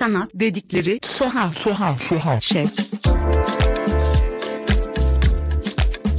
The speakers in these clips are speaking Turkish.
Sanat dedikleri tuhaf tuhaf tuhaf şey.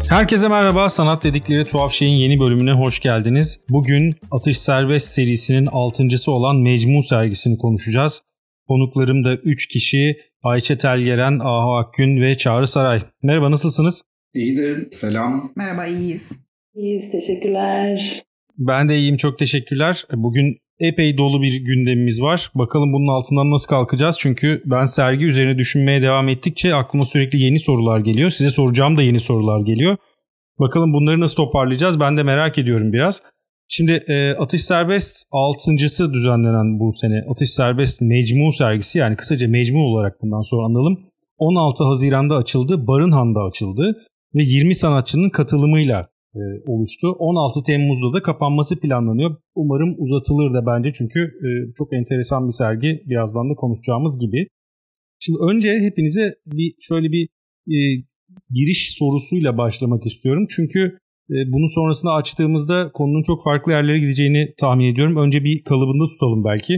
Herkese merhaba. Sanat dedikleri tuhaf şeyin yeni bölümüne hoş geldiniz. Bugün Atış Serbest serisinin altıncısı olan Mecmu sergisini konuşacağız. Konuklarım da 3 kişi Ayça Telgeren, Ahu Akgün ve Çağrı Saray. Merhaba nasılsınız? İyidir. Selam. Merhaba iyiyiz. İyiyiz teşekkürler. Ben de iyiyim çok teşekkürler. Bugün epey dolu bir gündemimiz var. Bakalım bunun altından nasıl kalkacağız? Çünkü ben sergi üzerine düşünmeye devam ettikçe aklıma sürekli yeni sorular geliyor. Size soracağım da yeni sorular geliyor. Bakalım bunları nasıl toparlayacağız? Ben de merak ediyorum biraz. Şimdi e, Atış Serbest altıncısı düzenlenen bu sene Atış Serbest Mecmu sergisi yani kısaca Mecmu olarak bundan sonra analım. 16 Haziran'da açıldı, Barınhan'da açıldı ve 20 sanatçının katılımıyla e, oluştu. 16 Temmuz'da da kapanması planlanıyor. Umarım uzatılır da bence çünkü e, çok enteresan bir sergi birazdan da konuşacağımız gibi. Şimdi önce hepinize bir şöyle bir e, giriş sorusuyla başlamak istiyorum. Çünkü e, bunun sonrasında açtığımızda konunun çok farklı yerlere gideceğini tahmin ediyorum. Önce bir kalıbında tutalım belki.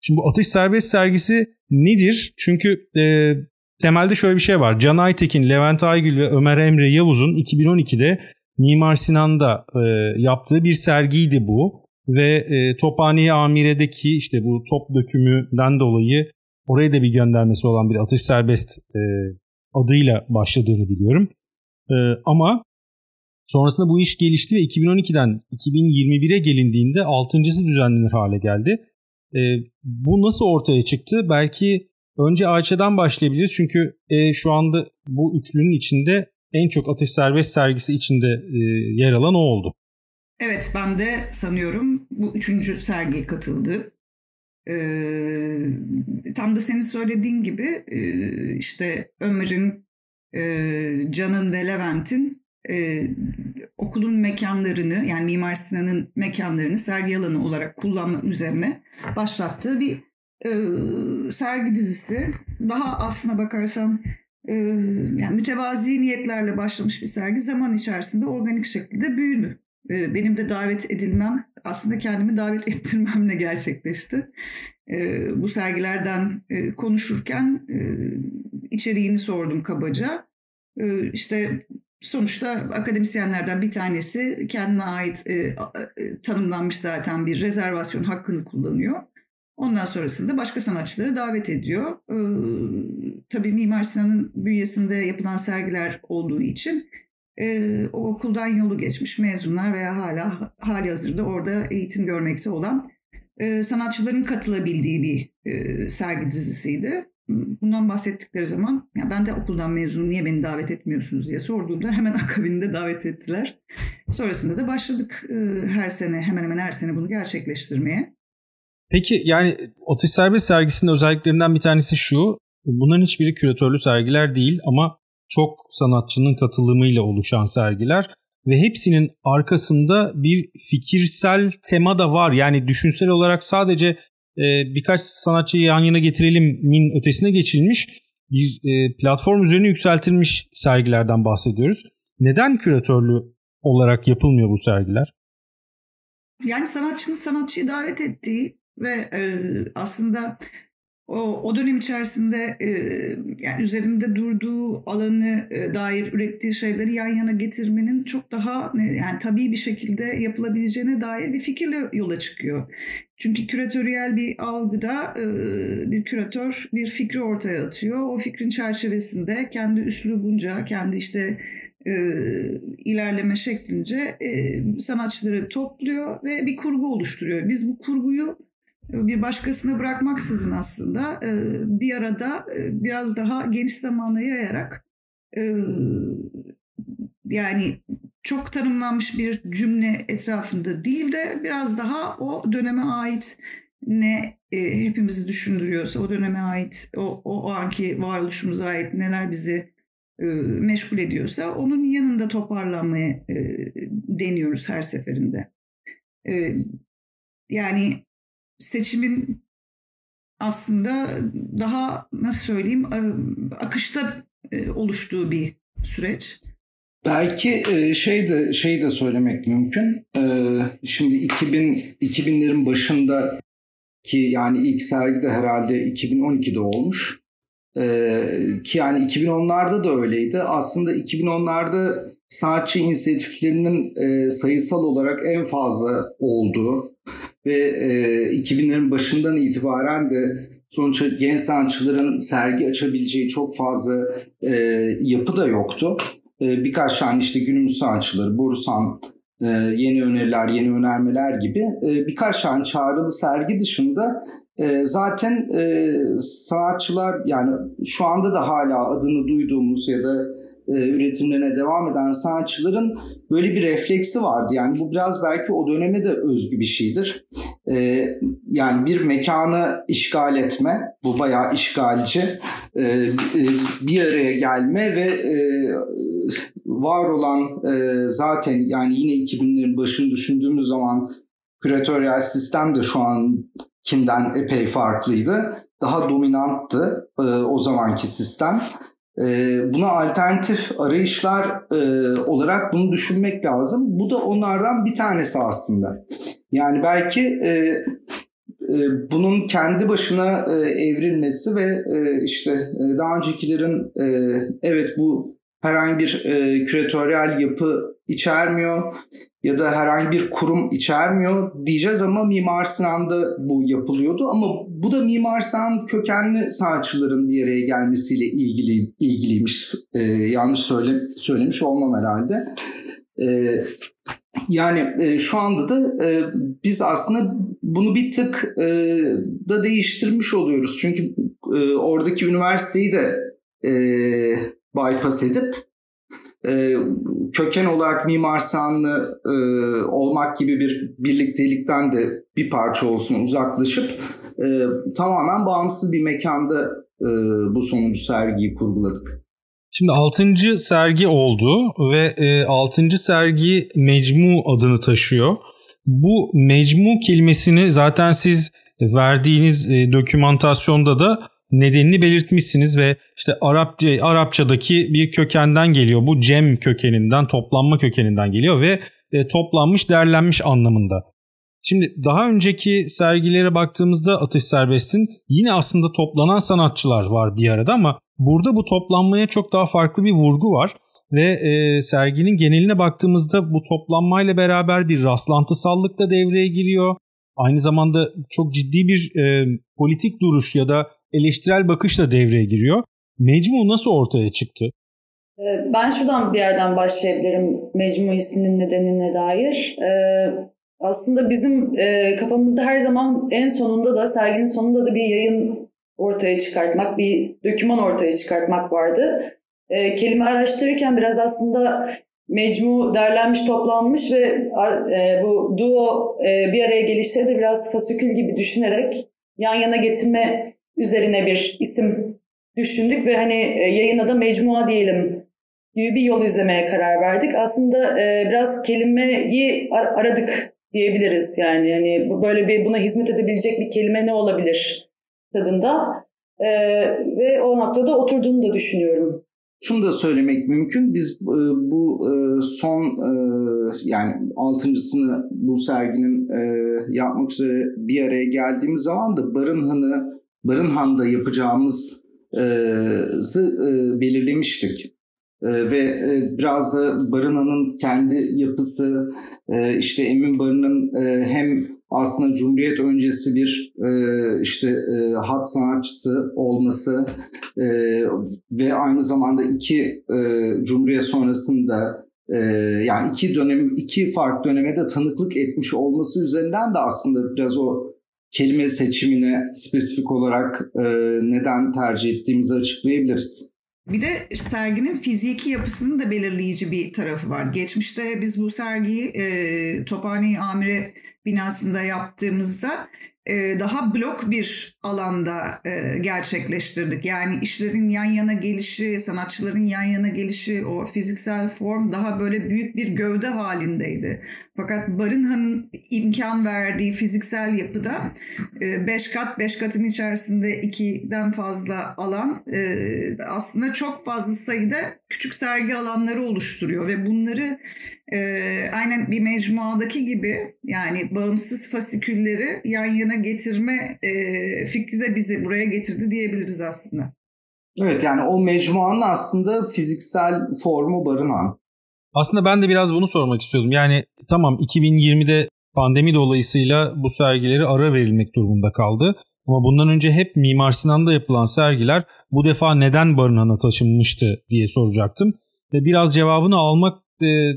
Şimdi bu Atış Serbest sergisi nedir? Çünkü e, temelde şöyle bir şey var. Can Aytekin, Levent Aygül ve Ömer Emre Yavuz'un 2012'de Mimar Sinan'da e, yaptığı bir sergiydi bu. Ve e, Tophane Amire'deki işte bu top dökümünden dolayı oraya da bir göndermesi olan bir atış serbest e, adıyla başladığını biliyorum. E, ama sonrasında bu iş gelişti ve 2012'den 2021'e gelindiğinde altıncısı düzenlenir hale geldi. E, bu nasıl ortaya çıktı? Belki önce Ayça'dan başlayabiliriz çünkü e, şu anda bu üçlünün içinde en çok Ateş Serbest sergisi içinde e, yer alan o oldu. Evet ben de sanıyorum bu üçüncü sergiye katıldı. Ee, tam da senin söylediğin gibi e, işte Ömer'in, e, Can'ın ve Levent'in e, okulun mekanlarını yani Mimar Sinan'ın mekanlarını sergi alanı olarak kullanma üzerine başlattığı bir sergi dizisi. Daha aslına bakarsan yani mütevazi niyetlerle başlamış bir sergi zaman içerisinde organik şekilde büyüdü. E, benim de davet edilmem aslında kendimi davet ettirmemle gerçekleşti. E, bu sergilerden e, konuşurken e, içeriğini sordum kabaca. İşte sonuçta akademisyenlerden bir tanesi kendine ait e, tanımlanmış zaten bir rezervasyon hakkını kullanıyor. Ondan sonrasında başka sanatçıları davet ediyor. Ee, tabii Mimar Sinan'ın bünyesinde yapılan sergiler olduğu için e, o okuldan yolu geçmiş mezunlar veya hala hali hazırda orada eğitim görmekte olan e, sanatçıların katılabildiği bir e, sergi dizisiydi. Bundan bahsettikleri zaman ya ben de okuldan mezunum niye beni davet etmiyorsunuz diye sorduğumda hemen akabinde davet ettiler. Sonrasında da başladık e, her sene hemen hemen her sene bunu gerçekleştirmeye. Peki yani Atış Serbest sergisinin özelliklerinden bir tanesi şu. Bunların hiçbiri küratörlü sergiler değil ama çok sanatçının katılımıyla oluşan sergiler ve hepsinin arkasında bir fikirsel tema da var. Yani düşünsel olarak sadece e, birkaç sanatçıyı yan yana getirelim min ötesine geçilmiş bir e, platform üzerine yükseltilmiş sergilerden bahsediyoruz. Neden küratörlü olarak yapılmıyor bu sergiler? Yani sanatçının sanatçıyı davet ettiği ve e, aslında o, o dönem içerisinde e, yani üzerinde durduğu alanı e, dair ürettiği şeyleri yan yana getirmenin çok daha yani tabii bir şekilde yapılabileceğine dair bir fikirle yola çıkıyor. Çünkü küratöryel bir algıda e, bir küratör bir fikri ortaya atıyor. O fikrin çerçevesinde kendi üslubunca, kendi işte e, ilerleme şeklince e, sanatçıları topluyor ve bir kurgu oluşturuyor. Biz bu kurguyu bir başkasına bırakmaksızın aslında e, bir arada e, biraz daha geniş zamana yayarak e, yani çok tanımlanmış bir cümle etrafında değil de biraz daha o döneme ait ne hepimizi düşündürüyorsa o döneme ait o, o, anki varoluşumuza ait neler bizi meşgul ediyorsa onun yanında toparlanmaya deniyoruz her seferinde. yani seçimin aslında daha nasıl söyleyeyim akışta e, oluştuğu bir süreç. Belki e, şey de şey de söylemek mümkün. E, şimdi 2000 2000'lerin başında ki yani ilk sergi de herhalde 2012'de olmuş. Ki yani 2010'larda da öyleydi. Aslında 2010'larda sanatçı inisiyatiflerinin e, sayısal olarak en fazla olduğu ve e, 2000'lerin başından itibaren de sonuçta genç sanatçıların sergi açabileceği çok fazla e, yapı da yoktu. E, birkaç tane işte günümüz sanatçıları, Borusan, e, yeni öneriler, yeni önermeler gibi e, birkaç tane çağrılı sergi dışında e, zaten e, sanatçılar yani şu anda da hala adını duyduğumuz ya da e, üretimlerine devam eden sanatçıların böyle bir refleksi vardı. Yani bu biraz belki o döneme de özgü bir şeydir. E, yani bir mekanı işgal etme, bu bayağı işgalci, e, e, bir araya gelme ve e, var olan e, zaten yani yine 2000'lerin başını düşündüğümüz zaman küratöryel sistem de şu ankinden epey farklıydı. Daha dominanttı e, o zamanki sistem. E, buna alternatif arayışlar e, olarak bunu düşünmek lazım. Bu da onlardan bir tanesi aslında. Yani belki e, e, bunun kendi başına evrilmesi ve işte daha öncekilerin evet bu herhangi bir küratöryel yapı içermiyor ya da herhangi bir kurum içermiyor diyeceğiz ama Mimar Sinan'da bu yapılıyordu ama bu da Mimar Sinan kökenli sanatçıların bir araya gelmesiyle ilgili ilgiliymiş. E, yanlış söyle, söylemiş olmam herhalde. E, yani e, şu anda da e, biz aslında bunu bir tık e, da değiştirmiş oluyoruz. Çünkü e, oradaki üniversiteyi de e, bypass edip e, köken olarak Mimar Sinanlı e, olmak gibi bir birliktelikten de bir parça olsun uzaklaşıp e, tamamen bağımsız bir mekanda e, bu sonuncu sergiyi kurguladık. Şimdi 6. sergi oldu ve e, 6. sergi Mecmu adını taşıyor. Bu Mecmu kelimesini zaten siz verdiğiniz e, dokümantasyonda da nedenini belirtmişsiniz ve işte Arapça Arapçadaki bir kökenden geliyor. Bu cem kökeninden, toplanma kökeninden geliyor ve e, toplanmış, derlenmiş anlamında. Şimdi daha önceki sergilere baktığımızda Atış Serbest'in yine aslında toplanan sanatçılar var bir arada ama burada bu toplanmaya çok daha farklı bir vurgu var ve e, serginin geneline baktığımızda bu toplanmayla beraber bir rastlantısallık da devreye giriyor. Aynı zamanda çok ciddi bir e, politik duruş ya da eleştirel bakış da devreye giriyor. Mecmu nasıl ortaya çıktı? Ee, ben şuradan bir yerden başlayabilirim Mecmu isminin nedenine dair. Ee, aslında bizim e, kafamızda her zaman en sonunda da serginin sonunda da bir yayın ortaya çıkartmak, bir döküman ortaya çıkartmak vardı. Ee, kelime araştırırken biraz aslında mecmu derlenmiş, toplanmış ve e, bu duo e, bir araya gelişleri de biraz fasikül gibi düşünerek yan yana getirme üzerine bir isim düşündük ve hani e, yayına da mecmua diyelim gibi bir yol izlemeye karar verdik. Aslında e, biraz kelimeyi aradık diyebiliriz yani. Yani böyle bir buna hizmet edebilecek bir kelime ne olabilir tadında. E, ve o noktada oturduğunu da düşünüyorum. Şunu da söylemek mümkün. Biz bu son yani altıncısını bu serginin yapmak üzere bir araya geldiğimiz zaman da Barınhan'ı Barınhan'da yapacağımızı e, belirlemiştik. E, ve e, biraz da Barınhan'ın kendi yapısı, e, işte Emin Barın'ın e, hem aslında Cumhuriyet öncesi bir e, işte e, hat sanatçısı olması e, ve aynı zamanda iki e, Cumhuriyet sonrasında e, yani iki dönem iki farklı döneme de tanıklık etmiş olması üzerinden de aslında biraz o kelime seçimine spesifik olarak e, neden tercih ettiğimizi açıklayabiliriz. Bir de serginin fiziki yapısının da belirleyici bir tarafı var. Geçmişte biz bu sergiyi e, Tophane Amire binasında yaptığımızda daha blok bir alanda e, gerçekleştirdik. Yani işlerin yan yana gelişi, sanatçıların yan yana gelişi, o fiziksel form daha böyle büyük bir gövde halindeydi. Fakat Barınhan'ın imkan verdiği fiziksel yapıda 5 e, kat, 5 katın içerisinde ikiden fazla alan aslında çok fazla sayıda küçük sergi alanları oluşturuyor ve bunları e, aynen bir mecmuadaki gibi yani bağımsız fasikülleri yan yana getirme e, fikri de bizi buraya getirdi diyebiliriz aslında. Evet yani o mecmuanın aslında fiziksel formu barınan. Aslında ben de biraz bunu sormak istiyordum. Yani tamam 2020'de pandemi dolayısıyla bu sergileri ara verilmek durumunda kaldı. Ama bundan önce hep Mimar Sinan'da yapılan sergiler bu defa neden Barınan'a taşınmıştı diye soracaktım. Ve biraz cevabını almak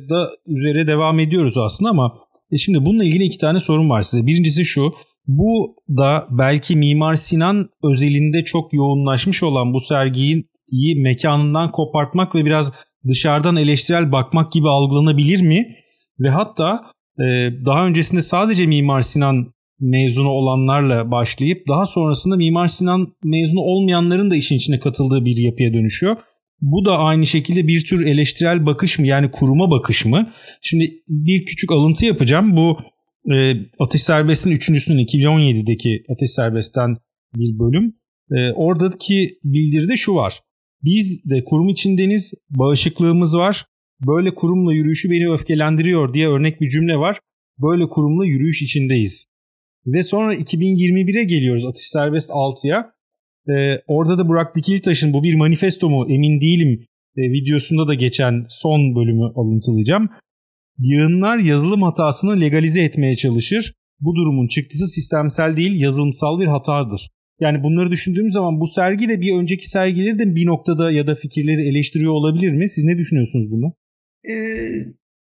da üzere devam ediyoruz aslında ama e, şimdi bununla ilgili iki tane sorun var size. Birincisi şu, bu da belki Mimar Sinan özelinde çok yoğunlaşmış olan bu sergiyi mekanından kopartmak ve biraz dışarıdan eleştirel bakmak gibi algılanabilir mi? Ve hatta e, daha öncesinde sadece Mimar Sinan mezunu olanlarla başlayıp daha sonrasında Mimar Sinan mezunu olmayanların da işin içine katıldığı bir yapıya dönüşüyor. Bu da aynı şekilde bir tür eleştirel bakış mı yani kuruma bakış mı? Şimdi bir küçük alıntı yapacağım. Bu e, Ateş Serbest'in üçüncüsünün 2017'deki Ateş Serbest'ten bir bölüm. E, oradaki bildiride şu var. Biz de kurum içindeniz, bağışıklığımız var. Böyle kurumla yürüyüşü beni öfkelendiriyor diye örnek bir cümle var. Böyle kurumla yürüyüş içindeyiz. Ve sonra 2021'e geliyoruz Atış Serbest 6'ya. Ee, orada da Burak Dikilitaş'ın bu bir manifesto mu emin değilim e, videosunda da geçen son bölümü alıntılayacağım. Yığınlar yazılım hatasını legalize etmeye çalışır. Bu durumun çıktısı sistemsel değil yazılımsal bir hatadır. Yani bunları düşündüğümüz zaman bu sergi de bir önceki sergileri de bir noktada ya da fikirleri eleştiriyor olabilir mi? Siz ne düşünüyorsunuz bunu? Ee,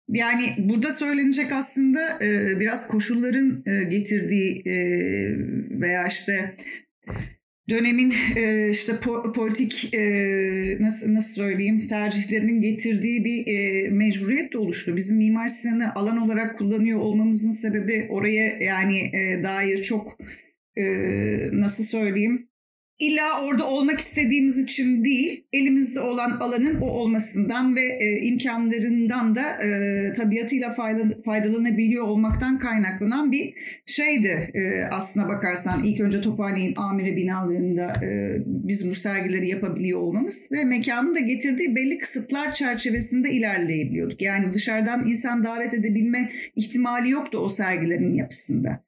yani burada söylenecek aslında e, biraz koşulların e, getirdiği e, veya işte dönemin e, işte po- politik e, nasıl nasıl söyleyeyim tercihlerinin getirdiği bir e, mecburiyet de oluştu. Bizim Mimar Sinan'ı alan olarak kullanıyor olmamızın sebebi oraya yani e, dair çok e, nasıl söyleyeyim İlla orada olmak istediğimiz için değil, elimizde olan alanın o olmasından ve e, imkanlarından da e, tabiatıyla faydalanabiliyor olmaktan kaynaklanan bir şeydi e, aslına bakarsan. ilk önce Tophane'nin amire binalarında e, biz bu sergileri yapabiliyor olmamız ve mekanın da getirdiği belli kısıtlar çerçevesinde ilerleyebiliyorduk. Yani dışarıdan insan davet edebilme ihtimali yoktu o sergilerin yapısında.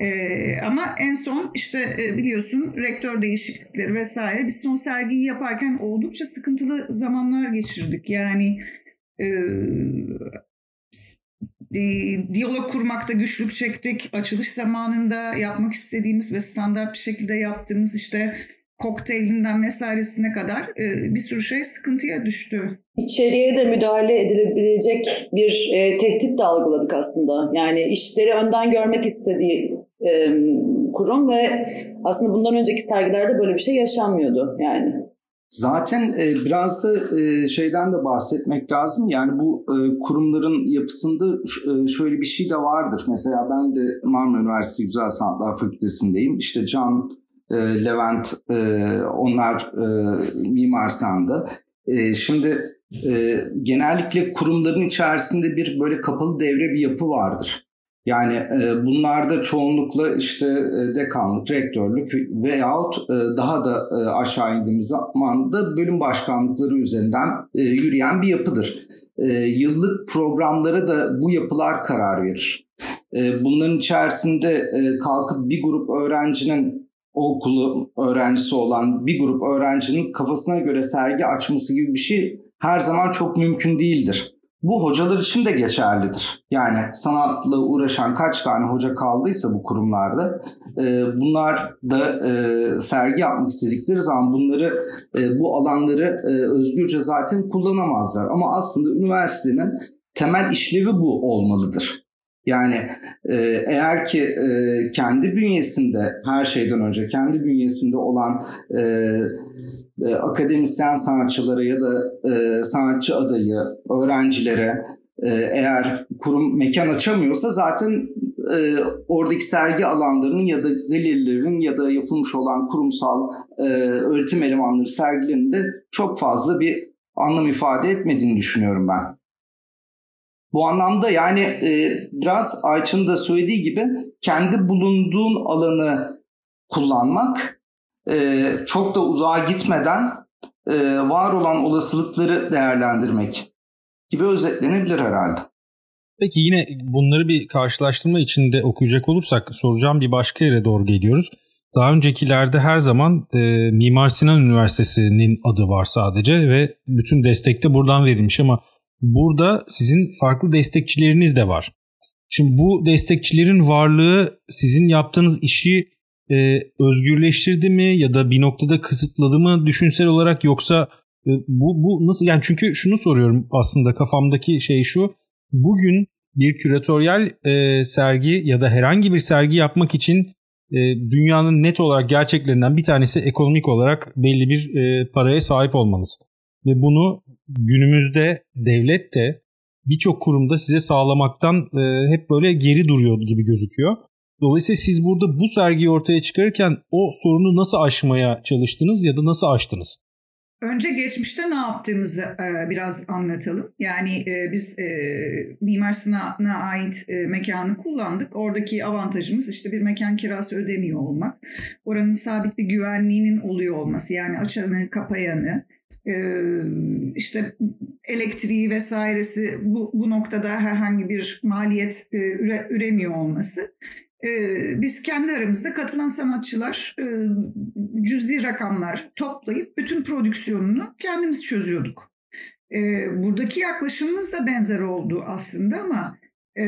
Ee, ama en son işte e, biliyorsun rektör değişiklikleri vesaire biz son sergiyi yaparken oldukça sıkıntılı zamanlar geçirdik. Yani e, e, diyalog kurmakta güçlük çektik. Açılış zamanında yapmak istediğimiz ve standart bir şekilde yaptığımız işte kokteylinden vesairesine kadar e, bir sürü şey sıkıntıya düştü. İçeriye de müdahale edilebilecek bir e, tehdit de algıladık aslında. Yani işleri önden görmek istediği e, kurum ve aslında bundan önceki sergilerde böyle bir şey yaşanmıyordu yani. Zaten e, biraz da e, şeyden de bahsetmek lazım. Yani bu e, kurumların yapısında e, şöyle bir şey de vardır. Mesela ben de Marmara Üniversitesi Güzel Sanatlar Fakültesindeyim. İşte Can, e, Levent, e, onlar e, Mimar Sinan'da. E, şimdi e, genellikle kurumların içerisinde bir böyle kapalı devre bir yapı vardır. Yani e, bunlarda çoğunlukla işte e, dekanlık, rektörlük veyahut e, daha da e, aşağı indiğimiz zaman da bölüm başkanlıkları üzerinden e, yürüyen bir yapıdır. E, yıllık programlara da bu yapılar karar verir. E, bunların içerisinde e, kalkıp bir grup öğrencinin o okulu öğrencisi olan bir grup öğrencinin kafasına göre sergi açması gibi bir şey her zaman çok mümkün değildir. Bu hocalar için de geçerlidir. Yani sanatla uğraşan kaç tane hoca kaldıysa bu kurumlarda e, bunlar da e, sergi yapmak istedikleri zaman bunları e, bu alanları özgürce zaten kullanamazlar. Ama aslında üniversitenin temel işlevi bu olmalıdır. Yani eğer ki kendi bünyesinde her şeyden önce kendi bünyesinde olan e, akademisyen sanatçılara ya da e, sanatçı adayı, öğrencilere e, eğer kurum mekan açamıyorsa zaten e, oradaki sergi alanlarının ya da galerilerin ya da yapılmış olan kurumsal e, öğretim elemanları sergilerinde çok fazla bir anlam ifade etmediğini düşünüyorum ben. Bu anlamda yani e, biraz Ayça'nın da söylediği gibi kendi bulunduğun alanı kullanmak e, çok da uzağa gitmeden e, var olan olasılıkları değerlendirmek gibi özetlenebilir herhalde. Peki yine bunları bir karşılaştırma içinde okuyacak olursak soracağım bir başka yere doğru geliyoruz. Daha öncekilerde her zaman e, Mimar Sinan Üniversitesi'nin adı var sadece ve bütün destek de buradan verilmiş ama burada sizin farklı destekçileriniz de var. Şimdi bu destekçilerin varlığı sizin yaptığınız işi e, özgürleştirdi mi ya da bir noktada kısıtladı mı düşünsel olarak yoksa e, bu, bu nasıl yani çünkü şunu soruyorum aslında kafamdaki şey şu bugün bir küratöryel e, sergi ya da herhangi bir sergi yapmak için e, dünyanın net olarak gerçeklerinden bir tanesi ekonomik olarak belli bir e, paraya sahip olmanız. Ve bunu günümüzde devlet de birçok kurumda size sağlamaktan e, hep böyle geri duruyor gibi gözüküyor. Dolayısıyla siz burada bu sergiyi ortaya çıkarırken o sorunu nasıl aşmaya çalıştınız ya da nasıl aştınız? Önce geçmişte ne yaptığımızı e, biraz anlatalım. Yani e, biz e, Mimar Sinan'a ait e, mekanı kullandık. Oradaki avantajımız işte bir mekan kirası ödemiyor olmak. Oranın sabit bir güvenliğinin oluyor olması. Yani açanı, kapayanı, e, işte elektriği vesairesi bu, bu noktada herhangi bir maliyet e, üre, üremiyor olması. E, biz kendi aramızda katılan sanatçılar e, cüzi rakamlar toplayıp bütün prodüksiyonunu kendimiz çözüyorduk. E, buradaki yaklaşımımız da benzer oldu aslında ama e,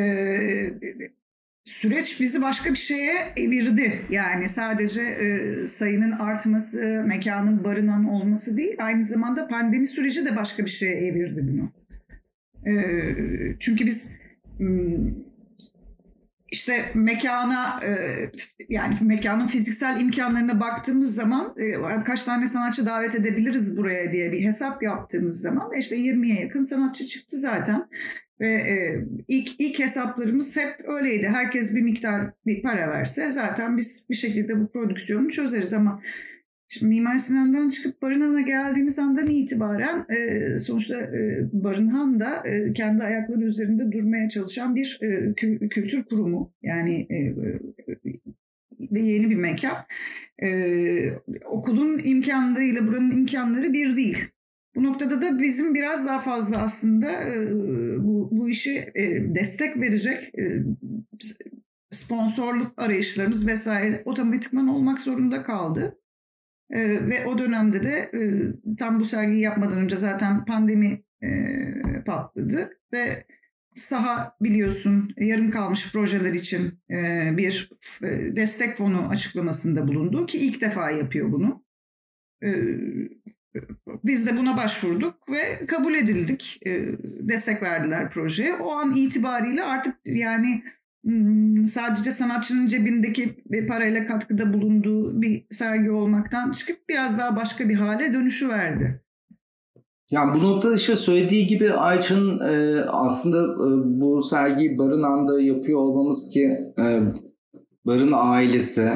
süreç bizi başka bir şeye evirdi. Yani sadece e, sayının artması, mekanın barınan olması değil, aynı zamanda pandemi süreci de başka bir şeye evirdi bunu. E, çünkü biz işte mekana e, yani mekanın fiziksel imkanlarına baktığımız zaman e, kaç tane sanatçı davet edebiliriz buraya diye bir hesap yaptığımız zaman işte 20'ye yakın sanatçı çıktı zaten. Ve e, ilk ilk hesaplarımız hep öyleydi. Herkes bir miktar bir para verse zaten biz bir şekilde bu prodüksiyonu çözeriz ama Şimdi Mimar Sinan'dan çıkıp Barınhan'a geldiğimiz andan itibaren e, sonuçta e, Barınhan da e, kendi ayakları üzerinde durmaya çalışan bir e, kültür kurumu. Yani e, ve yeni bir mekan. E, okulun imkanlarıyla buranın imkanları bir değil. Bu noktada da bizim biraz daha fazla aslında e, bu, bu işi e, destek verecek e, sponsorluk arayışlarımız vesaire otomatikman olmak zorunda kaldı. E, ve o dönemde de e, tam bu sergiyi yapmadan önce zaten pandemi e, patladı ve saha biliyorsun yarım kalmış projeler için e, bir e, destek fonu açıklamasında bulundu ki ilk defa yapıyor bunu. E, biz de buna başvurduk ve kabul edildik. E, destek verdiler projeye. O an itibariyle artık yani sadece sanatçının cebindeki parayla katkıda bulunduğu bir sergi olmaktan çıkıp biraz daha başka bir hale dönüşü verdi. Yani bu noktada işte söylediği gibi Ayça'nın e, aslında e, bu sergiyi Barın anda yapıyor olmamız ki e, Barın ailesi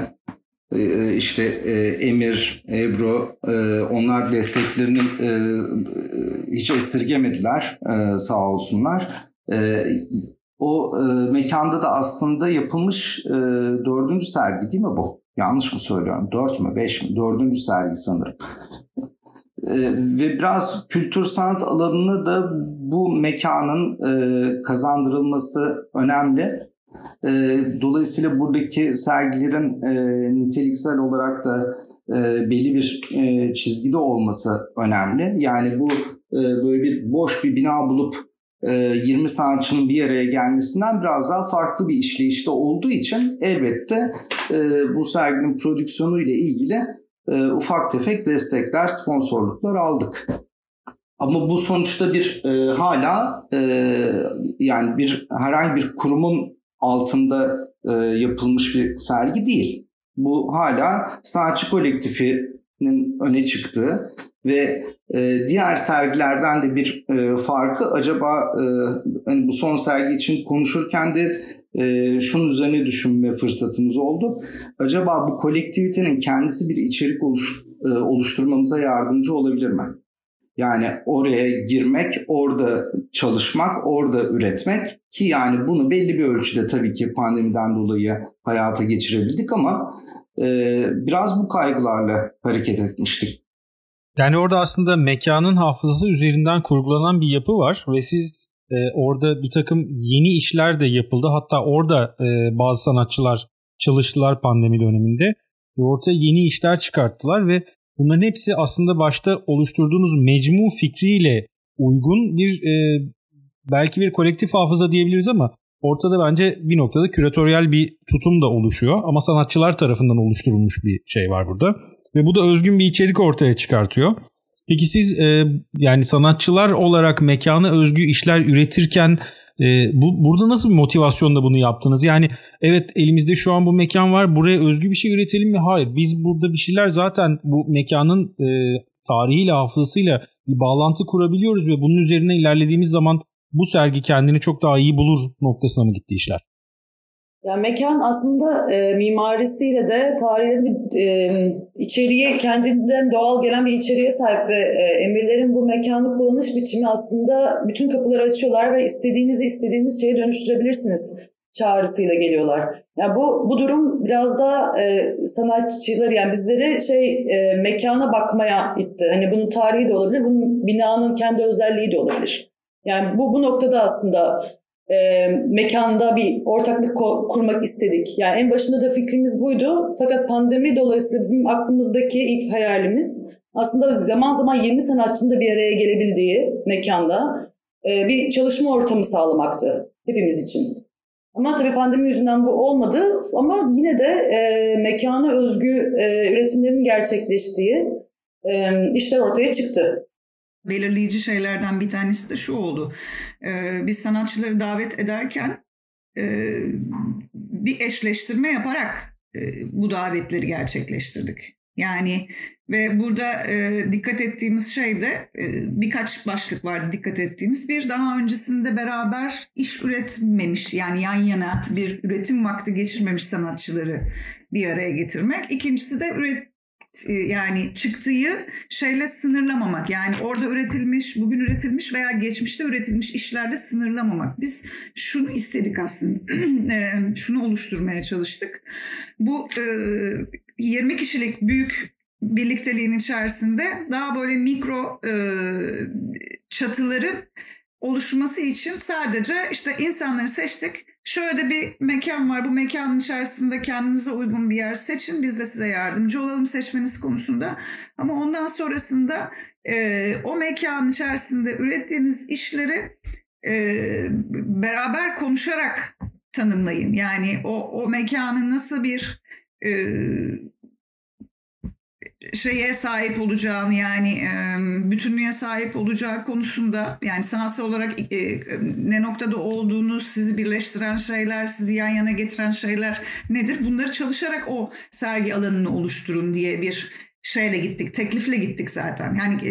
e, e işte e, Emir, Ebru e, onlar desteklerini e, hiç esirgemediler e, sağ olsunlar. E, o e, mekanda da aslında yapılmış e, dördüncü sergi değil mi bu? Yanlış mı söylüyorum? Dört mü? Beş mi? Dördüncü sergi sanırım. E, ve biraz kültür sanat alanına da bu mekanın e, kazandırılması önemli. E, dolayısıyla buradaki sergilerin e, niteliksel olarak da e, belli bir e, çizgide olması önemli. Yani bu e, böyle bir boş bir bina bulup 20 e, sanatçının bir araya gelmesinden biraz daha farklı bir işleyişte olduğu için elbette e, bu serginin prodüksiyonu ile ilgili e, ufak tefek destekler, sponsorluklar aldık. Ama bu sonuçta bir hala yani bir herhangi bir kurumun altında yapılmış bir sergi değil. Bu hala sanatçı kolektifinin öne çıktığı ve e, diğer sergilerden de bir e, farkı acaba e, hani bu son sergi için konuşurken de e, şunun üzerine düşünme fırsatımız oldu. Acaba bu kolektivitenin kendisi bir içerik oluş, e, oluşturmamıza yardımcı olabilir mi? Yani oraya girmek, orada çalışmak, orada üretmek ki yani bunu belli bir ölçüde tabii ki pandemiden dolayı hayata geçirebildik ama e, biraz bu kaygılarla hareket etmiştik. Yani orada aslında mekanın hafızası üzerinden kurgulanan bir yapı var ve siz e, orada bir takım yeni işler de yapıldı. Hatta orada e, bazı sanatçılar çalıştılar pandemi döneminde. Ve ortaya yeni işler çıkarttılar ve bunların hepsi aslında başta oluşturduğunuz mecmu fikriyle uygun bir e, belki bir kolektif hafıza diyebiliriz ama ortada bence bir noktada küratöryel bir tutum da oluşuyor ama sanatçılar tarafından oluşturulmuş bir şey var burada ve bu da özgün bir içerik ortaya çıkartıyor. Peki siz e, yani sanatçılar olarak mekana özgü işler üretirken e, bu burada nasıl bir motivasyonla bunu yaptınız? Yani evet elimizde şu an bu mekan var. Buraya özgü bir şey üretelim mi? Hayır. Biz burada bir şeyler zaten bu mekanın e, tarihiyle, hafızasıyla bir bağlantı kurabiliyoruz ve bunun üzerine ilerlediğimiz zaman bu sergi kendini çok daha iyi bulur noktasına mı gitti işler? Yani mekan aslında e, mimarisiyle de tarihiyle bir e, içeriğe kendinden doğal gelen bir içeriğe sahip ve e, emirlerin bu mekanı kullanış biçimi aslında bütün kapıları açıyorlar ve istediğinizi istediğiniz şeye dönüştürebilirsiniz çağrısıyla geliyorlar. Yani bu bu durum biraz da e, sanatçıları yani bizleri şey e, mekana bakmaya itti. Hani bunun tarihi de olabilir, bunun binanın kendi özelliği de olabilir. Yani bu bu noktada aslında e, mekanda bir ortaklık kurmak istedik. Yani en başında da fikrimiz buydu. Fakat pandemi dolayısıyla bizim aklımızdaki ilk hayalimiz aslında zaman zaman 20 sanatçının da bir araya gelebildiği mekanda e, bir çalışma ortamı sağlamaktı hepimiz için. Ama tabii pandemi yüzünden bu olmadı ama yine de e, mekana özgü e, üretimlerin gerçekleştiği e, işler ortaya çıktı belirleyici şeylerden bir tanesi de şu oldu. Ee, biz sanatçıları davet ederken e, bir eşleştirme yaparak e, bu davetleri gerçekleştirdik. Yani ve burada e, dikkat ettiğimiz şey de e, birkaç başlık vardı dikkat ettiğimiz. Bir daha öncesinde beraber iş üretmemiş yani yan yana bir üretim vakti geçirmemiş sanatçıları bir araya getirmek. İkincisi de üret, yani çıktığı şeyle sınırlamamak. Yani orada üretilmiş, bugün üretilmiş veya geçmişte üretilmiş işlerle sınırlamamak. Biz şunu istedik aslında. E, şunu oluşturmaya çalıştık. Bu 20 e, kişilik büyük birlikteliğin içerisinde daha böyle mikro çatıların oluşması için sadece işte insanları seçtik Şöyle bir mekan var. Bu mekanın içerisinde kendinize uygun bir yer seçin. Biz de size yardımcı olalım seçmeniz konusunda. Ama ondan sonrasında e, o mekanın içerisinde ürettiğiniz işleri e, beraber konuşarak tanımlayın. Yani o, o mekanın nasıl bir e, şeye sahip olacağını yani bütünlüğe sahip olacağı konusunda yani sanatsal olarak ne noktada olduğunu sizi birleştiren şeyler, sizi yan yana getiren şeyler nedir? Bunları çalışarak o sergi alanını oluşturun diye bir şeyle gittik, teklifle gittik zaten. Yani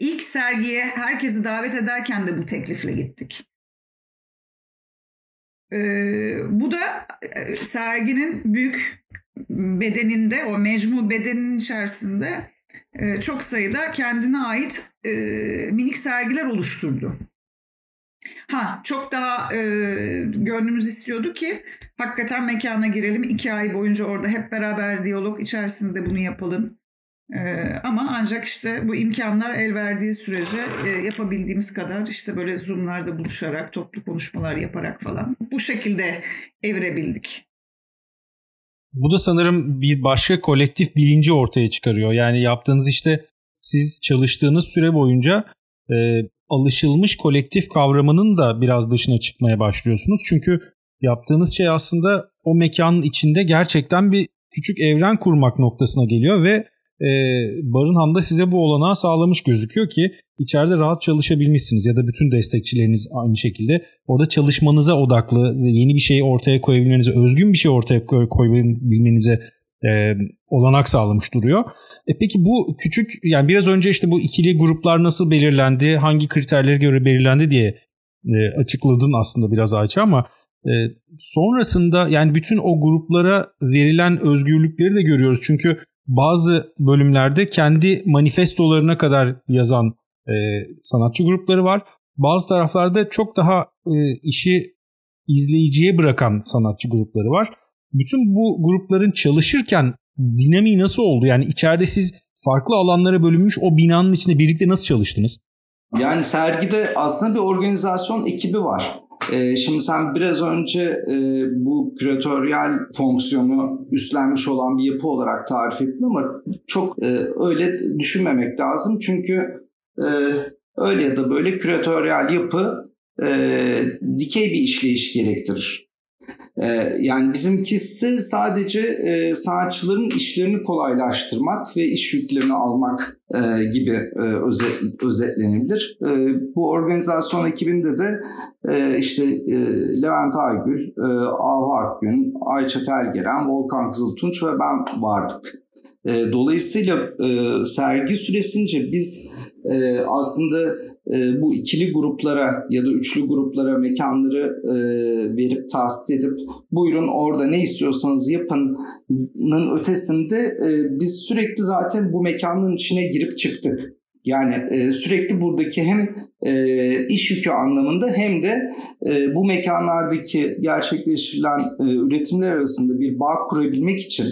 ilk sergiye herkesi davet ederken de bu teklifle gittik. bu da serginin büyük bedeninde, o mecmu bedenin içerisinde e, çok sayıda kendine ait e, minik sergiler oluşturdu. Ha çok daha e, gönlümüz istiyordu ki hakikaten mekana girelim. iki ay boyunca orada hep beraber diyalog içerisinde bunu yapalım. E, ama ancak işte bu imkanlar el verdiği sürece e, yapabildiğimiz kadar işte böyle zoomlarda buluşarak, toplu konuşmalar yaparak falan bu şekilde evirebildik. Bu da sanırım bir başka kolektif bilinci ortaya çıkarıyor. Yani yaptığınız işte siz çalıştığınız süre boyunca e, alışılmış kolektif kavramının da biraz dışına çıkmaya başlıyorsunuz. Çünkü yaptığınız şey aslında o mekanın içinde gerçekten bir küçük evren kurmak noktasına geliyor ve e, Barınhan da size bu olanağı sağlamış gözüküyor ki içeride rahat çalışabilmişsiniz ya da bütün destekçileriniz aynı şekilde orada çalışmanıza odaklı yeni bir şeyi ortaya koyabilmenize özgün bir şey ortaya koyabilmenize e, olanak sağlamış duruyor. E peki bu küçük yani biraz önce işte bu ikili gruplar nasıl belirlendi hangi kriterlere göre belirlendi diye e, açıkladın aslında biraz Ayça ama e, sonrasında yani bütün o gruplara verilen özgürlükleri de görüyoruz. Çünkü bazı bölümlerde kendi manifestolarına kadar yazan e, sanatçı grupları var. Bazı taraflarda çok daha e, işi izleyiciye bırakan sanatçı grupları var. Bütün bu grupların çalışırken dinamiği nasıl oldu? Yani içeride siz farklı alanlara bölünmüş o binanın içinde birlikte nasıl çalıştınız? Yani sergide aslında bir organizasyon ekibi var. Ee, şimdi sen biraz önce e, bu küratöryel fonksiyonu üstlenmiş olan bir yapı olarak tarif ettin ama çok e, öyle düşünmemek lazım. Çünkü e, öyle ya da böyle küratöryel yapı dikey bir işleyiş gerektirir. Ee, yani bizimkisi sadece e, sanatçıların işlerini kolaylaştırmak ve iş yüklerini almak e, gibi e, özet, özetlenebilir. Bu organizasyon ekibinde de işte Levent Aygül, Ahu Akgün, Ayça Telgeren, Volkan Kızıltunç ve ben vardık. Dolayısıyla sergi süresince biz aslında e, bu ikili gruplara ya da üçlü gruplara mekanları e, verip tahsis edip buyurun orada ne istiyorsanız yapının ötesinde e, biz sürekli zaten bu mekanın içine girip çıktık. Yani e, sürekli buradaki hem e, iş yükü anlamında hem de e, bu mekanlardaki gerçekleştirilen e, üretimler arasında bir bağ kurabilmek için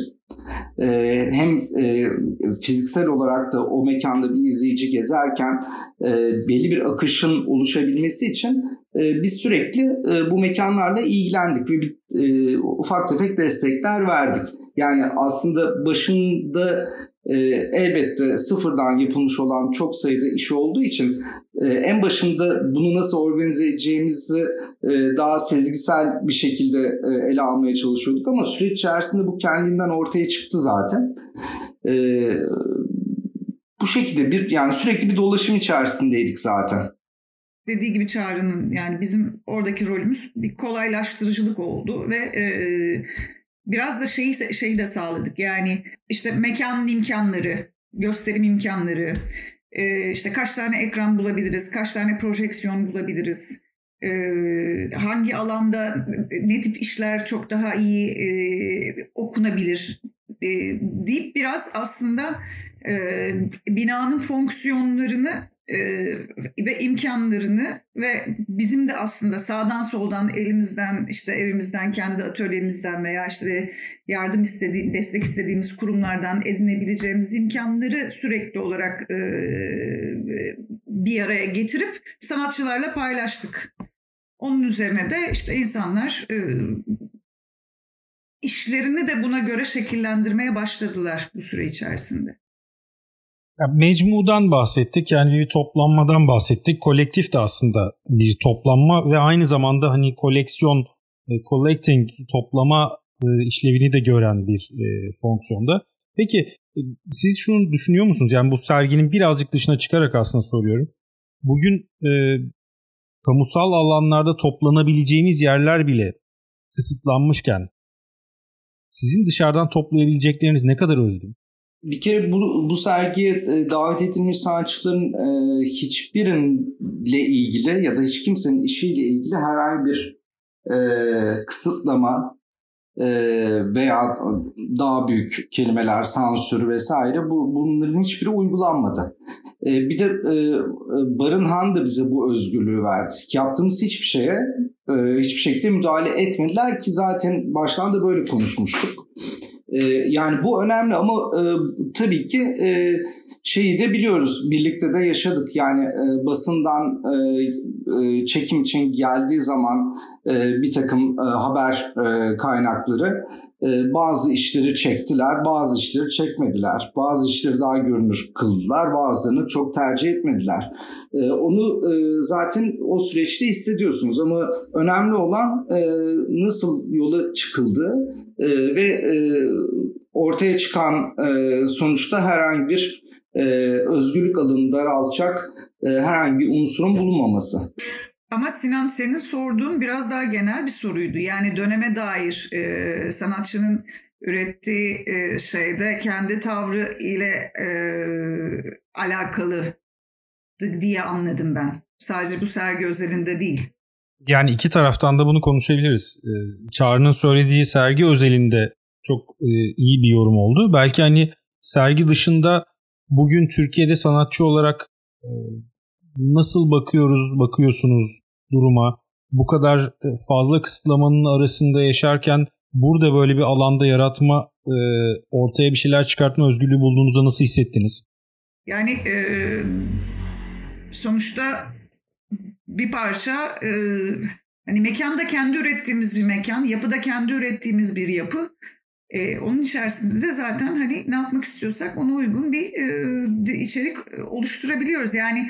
ee, hem e, fiziksel olarak da o mekanda bir izleyici gezerken e, belli bir akışın oluşabilmesi için e, biz sürekli bu mekanlarla ilgilendik ve bir, ufak tefek destekler verdik. Yani aslında başında e, elbette sıfırdan yapılmış olan çok sayıda iş olduğu için e, en başında bunu nasıl organize edeceğimizi e, daha sezgisel bir şekilde e, ele almaya çalışıyorduk ama süreç içerisinde bu kendinden ortaya çıktı zaten. E, bu şekilde bir yani sürekli bir dolaşım içerisindeydik zaten dediği gibi Çağrı'nın yani bizim oradaki rolümüz bir kolaylaştırıcılık oldu ve e, biraz da şeyi şeyi de sağladık. Yani işte mekanın imkanları, gösterim imkanları, e, işte kaç tane ekran bulabiliriz, kaç tane projeksiyon bulabiliriz, e, hangi alanda ne tip işler çok daha iyi e, okunabilir? Deyip biraz aslında binanın fonksiyonlarını e, ve imkanlarını ve bizim de aslında sağdan soldan elimizden işte evimizden kendi atölyemizden veya işte yardım istediği destek istediğimiz kurumlardan edinebileceğimiz imkanları sürekli olarak e, bir araya getirip sanatçılarla paylaştık. Onun üzerine de işte insanlar e, işlerini de buna göre şekillendirmeye başladılar bu süre içerisinde. Mecmudan bahsettik yani bir toplanmadan bahsettik. Kolektif de aslında bir toplanma ve aynı zamanda hani koleksiyon, e, collecting, toplama e, işlevini de gören bir e, fonksiyonda. Peki siz şunu düşünüyor musunuz? Yani bu serginin birazcık dışına çıkarak aslında soruyorum. Bugün e, kamusal alanlarda toplanabileceğiniz yerler bile kısıtlanmışken sizin dışarıdan toplayabilecekleriniz ne kadar özgün? Bir kere bu, bu sergiye e, davet edilmiş sanatçıların e, hiçbirinle ilgili ya da hiç kimsenin işiyle ilgili herhangi bir e, kısıtlama e, veya daha büyük kelimeler, sansür vesaire bu bunların hiçbiri uygulanmadı. E, bir de e, Barın Han da bize bu özgürlüğü verdi. Yaptığımız hiçbir şeye e, hiçbir şekilde müdahale etmediler ki zaten baştan da böyle konuşmuştuk. E, yani bu önemli ama e, tabii ki e, şeyi de biliyoruz. Birlikte de yaşadık. Yani e, basından e, e, çekim için geldiği zaman e, bir takım e, haber e, kaynakları bazı işleri çektiler, bazı işleri çekmediler. Bazı işleri daha görünür kıldılar, bazılarını çok tercih etmediler. E, onu e, zaten o süreçte hissediyorsunuz ama önemli olan e, nasıl yola çıkıldı e, ve ortaya çıkan sonuçta herhangi bir özgürlük alanı daraltacak e, herhangi bir unsurun bulunmaması. Ama Sinan senin sorduğun biraz daha genel bir soruydu. Yani döneme dair e, sanatçının ürettiği e, şeyde kendi tavrı ile e, alakalı diye anladım ben. Sadece bu sergi özelinde değil. Yani iki taraftan da bunu konuşabiliriz. E, Çağrı'nın söylediği sergi özelinde çok e, iyi bir yorum oldu. Belki hani sergi dışında bugün Türkiye'de sanatçı olarak e, nasıl bakıyoruz, bakıyorsunuz duruma? Bu kadar e, fazla kısıtlamanın arasında yaşarken burada böyle bir alanda yaratma, e, ortaya bir şeyler çıkartma özgürlüğü bulduğunuzda nasıl hissettiniz? Yani e, sonuçta bir parça hani mekanda kendi ürettiğimiz bir mekan, yapıda kendi ürettiğimiz bir yapı. E, onun içerisinde de zaten hani ne yapmak istiyorsak ona uygun bir e, içerik oluşturabiliyoruz. Yani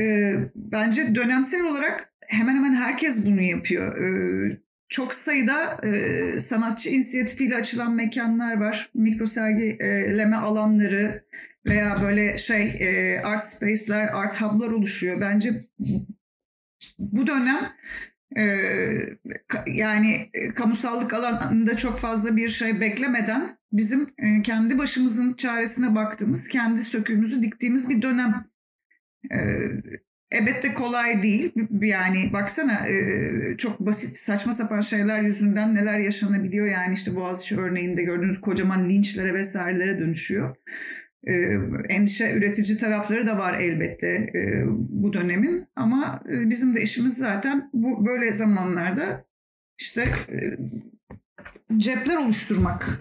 e, bence dönemsel olarak hemen hemen herkes bunu yapıyor. E, çok sayıda e, sanatçı inisiyatifiyle açılan mekanlar var. Mikro sergileme alanları veya böyle şey e, art space'ler, art hub'lar oluşuyor. Bence bu dönem e, yani e, kamusallık alanında çok fazla bir şey beklemeden bizim e, kendi başımızın çaresine baktığımız, kendi söküğümüzü diktiğimiz bir dönem. Elbette kolay değil. Yani baksana çok basit saçma sapan şeyler yüzünden neler yaşanabiliyor. Yani işte Boğaziçi örneğinde gördüğünüz kocaman linçlere vesairelere dönüşüyor. Endişe üretici tarafları da var elbette bu dönemin. Ama bizim de işimiz zaten bu böyle zamanlarda işte cepler oluşturmak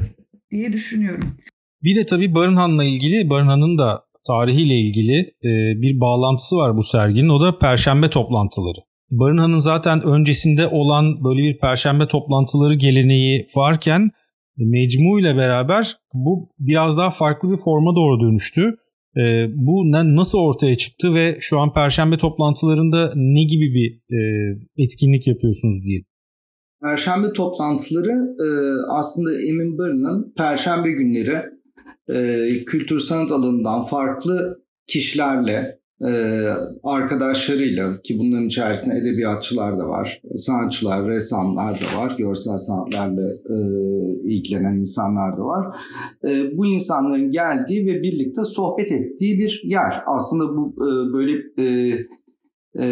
diye düşünüyorum. Bir de tabii Barınhan'la ilgili Barınhan'ın da tarihiyle ilgili e, bir bağlantısı var bu serginin. O da perşembe toplantıları. Barınhan'ın zaten öncesinde olan böyle bir perşembe toplantıları geleneği varken Mecmu ile beraber bu biraz daha farklı bir forma doğru dönüştü. E, bu nasıl ortaya çıktı ve şu an perşembe toplantılarında ne gibi bir e, etkinlik yapıyorsunuz diye. Perşembe toplantıları e, aslında Emin Barın'ın perşembe günleri e, kültür sanat alanından farklı kişilerle, e, arkadaşlarıyla ki bunların içerisinde edebiyatçılar da var, sanatçılar, ressamlar da var, görsel sanatlarla e, ilgilenen insanlar da var. E, bu insanların geldiği ve birlikte sohbet ettiği bir yer. Aslında bu e, böyle e, e,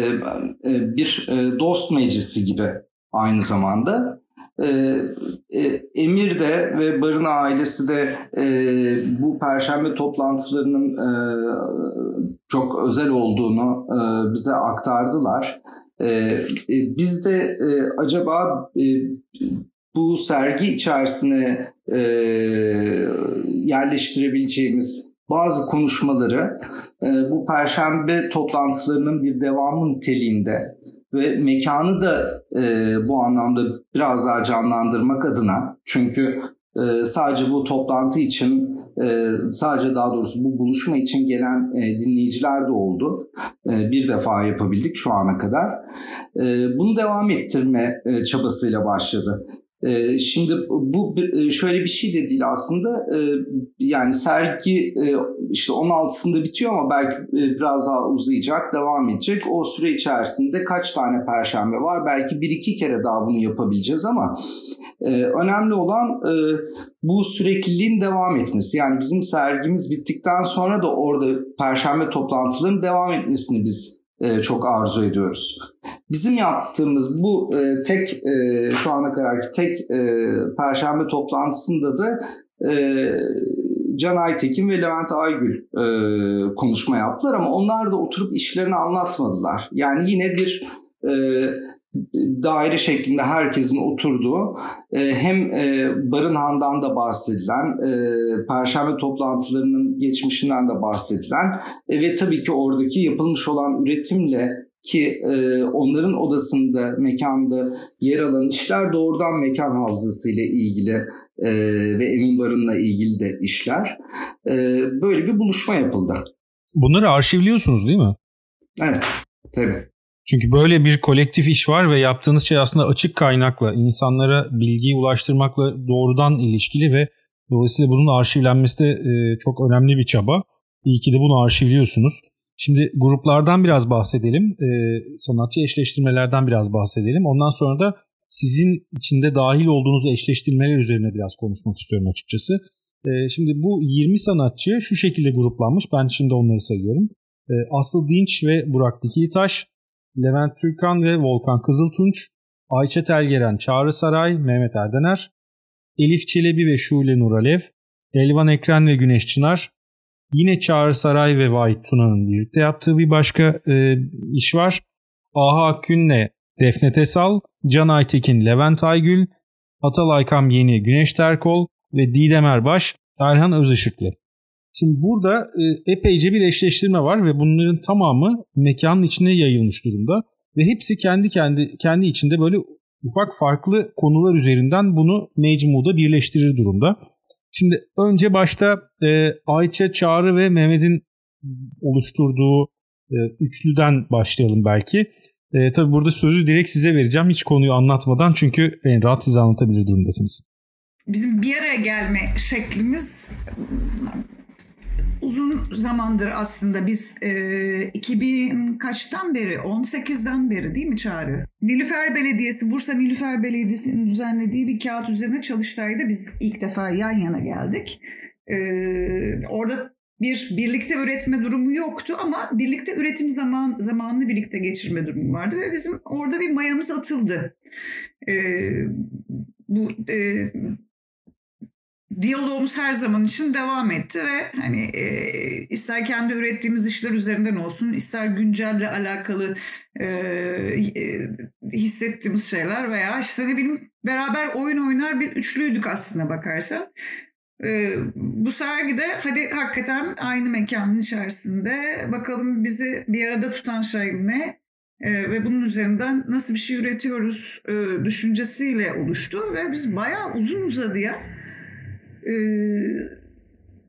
e bir e, dost meclisi gibi aynı zamanda. Ee, e, Emir de ve Barın ailesi de e, bu perşembe toplantılarının e, çok özel olduğunu e, bize aktardılar. E, e, biz de e, acaba e, bu sergi içerisine e, yerleştirebileceğimiz bazı konuşmaları e, bu perşembe toplantılarının bir devamı niteliğinde ve mekanı da e, bu anlamda biraz daha canlandırmak adına çünkü e, sadece bu toplantı için e, sadece daha doğrusu bu buluşma için gelen e, dinleyiciler de oldu. E, bir defa yapabildik şu ana kadar. E, bunu devam ettirme e, çabasıyla başladı. Ee, şimdi bu e, şöyle bir şey de değil aslında. Ee, yani sergi e, işte 16'sında bitiyor ama belki e, biraz daha uzayacak devam edecek. O süre içerisinde kaç tane perşembe var? Belki bir iki kere daha bunu yapabileceğiz ama önemli olan bu sürekliliğin devam etmesi. Yani bizim sergimiz bittikten sonra da orada perşembe toplantılarının devam etmesini biz çok arzu ediyoruz. Bizim yaptığımız bu e, tek e, şu ana kadarki tek e, perşembe toplantısında da e, Can Aytekin ve Levent Aygül e, konuşma yaptılar ama onlar da oturup işlerini anlatmadılar. Yani yine bir e, daire şeklinde herkesin oturduğu e, hem e, Barınhan'dan da bahsedilen, e, Perşembe toplantılarının geçmişinden de bahsedilen e, ve tabii ki oradaki yapılmış olan üretimle ki e, onların odasında, mekanda yer alan işler doğrudan mekan hafızası ile ilgili e, ve Emin Barın'la ilgili de işler. E, böyle bir buluşma yapıldı. Bunları arşivliyorsunuz değil mi? Evet, tabii. Çünkü böyle bir kolektif iş var ve yaptığınız şey aslında açık kaynakla, insanlara bilgiyi ulaştırmakla doğrudan ilişkili ve dolayısıyla bunun arşivlenmesi de e, çok önemli bir çaba. İyi ki de bunu arşivliyorsunuz. Şimdi gruplardan biraz bahsedelim. E, sanatçı eşleştirmelerden biraz bahsedelim. Ondan sonra da sizin içinde dahil olduğunuz eşleştirmeler üzerine biraz konuşmak istiyorum açıkçası. E, şimdi bu 20 sanatçı şu şekilde gruplanmış. Ben şimdi onları sayıyorum. E, Aslı Dinç ve Burak Dikilitaş, Levent Türkan ve Volkan Kızıltunç, Ayça Telgeren, Çağrı Saray, Mehmet Erdener, Elif Çelebi ve Şule Nuralev, Elvan Ekren ve Güneş Çınar, Yine Çağrı Saray ve Vahit Tuna'nın birlikte yaptığı bir başka e, iş var. Aha Akgün'le Defne Tesal, Can Aytekin, Levent Aygül, Atalay Kam Yeni, Güneş Terkol ve Didem Erbaş, Erhan Özışıklı. Şimdi burada e, epeyce bir eşleştirme var ve bunların tamamı mekanın içine yayılmış durumda ve hepsi kendi kendi kendi içinde böyle ufak farklı konular üzerinden bunu Necmu'da birleştirir durumda. Şimdi önce başta e, Ayça, Çağrı ve Mehmet'in oluşturduğu e, üçlüden başlayalım belki. E, tabii burada sözü direkt size vereceğim hiç konuyu anlatmadan çünkü en rahat siz anlatabilir durumdasınız. Bizim bir araya gelme şeklimiz uzun zamandır aslında biz e, 2000 kaçtan beri 18'den beri değil mi Çağrı? Nilüfer Belediyesi Bursa Nilüfer Belediyesi'nin düzenlediği bir kağıt üzerine çalıştayda biz ilk defa yan yana geldik. E, orada bir birlikte üretme durumu yoktu ama birlikte üretim zaman zamanını birlikte geçirme durumu vardı ve bizim orada bir mayamız atıldı. E, bu e, diyalogumuz her zaman için devam etti ve hani e, ister kendi ürettiğimiz işler üzerinden olsun ister güncelle alakalı e, e, hissettiğimiz şeyler veya işte ne bileyim beraber oyun oynar bir üçlüydük aslında bakarsan. E, bu sergide hadi hakikaten aynı mekanın içerisinde bakalım bizi bir arada tutan şey ne? E, ve bunun üzerinden nasıl bir şey üretiyoruz e, düşüncesiyle oluştu ve biz bayağı uzun uzadıya e,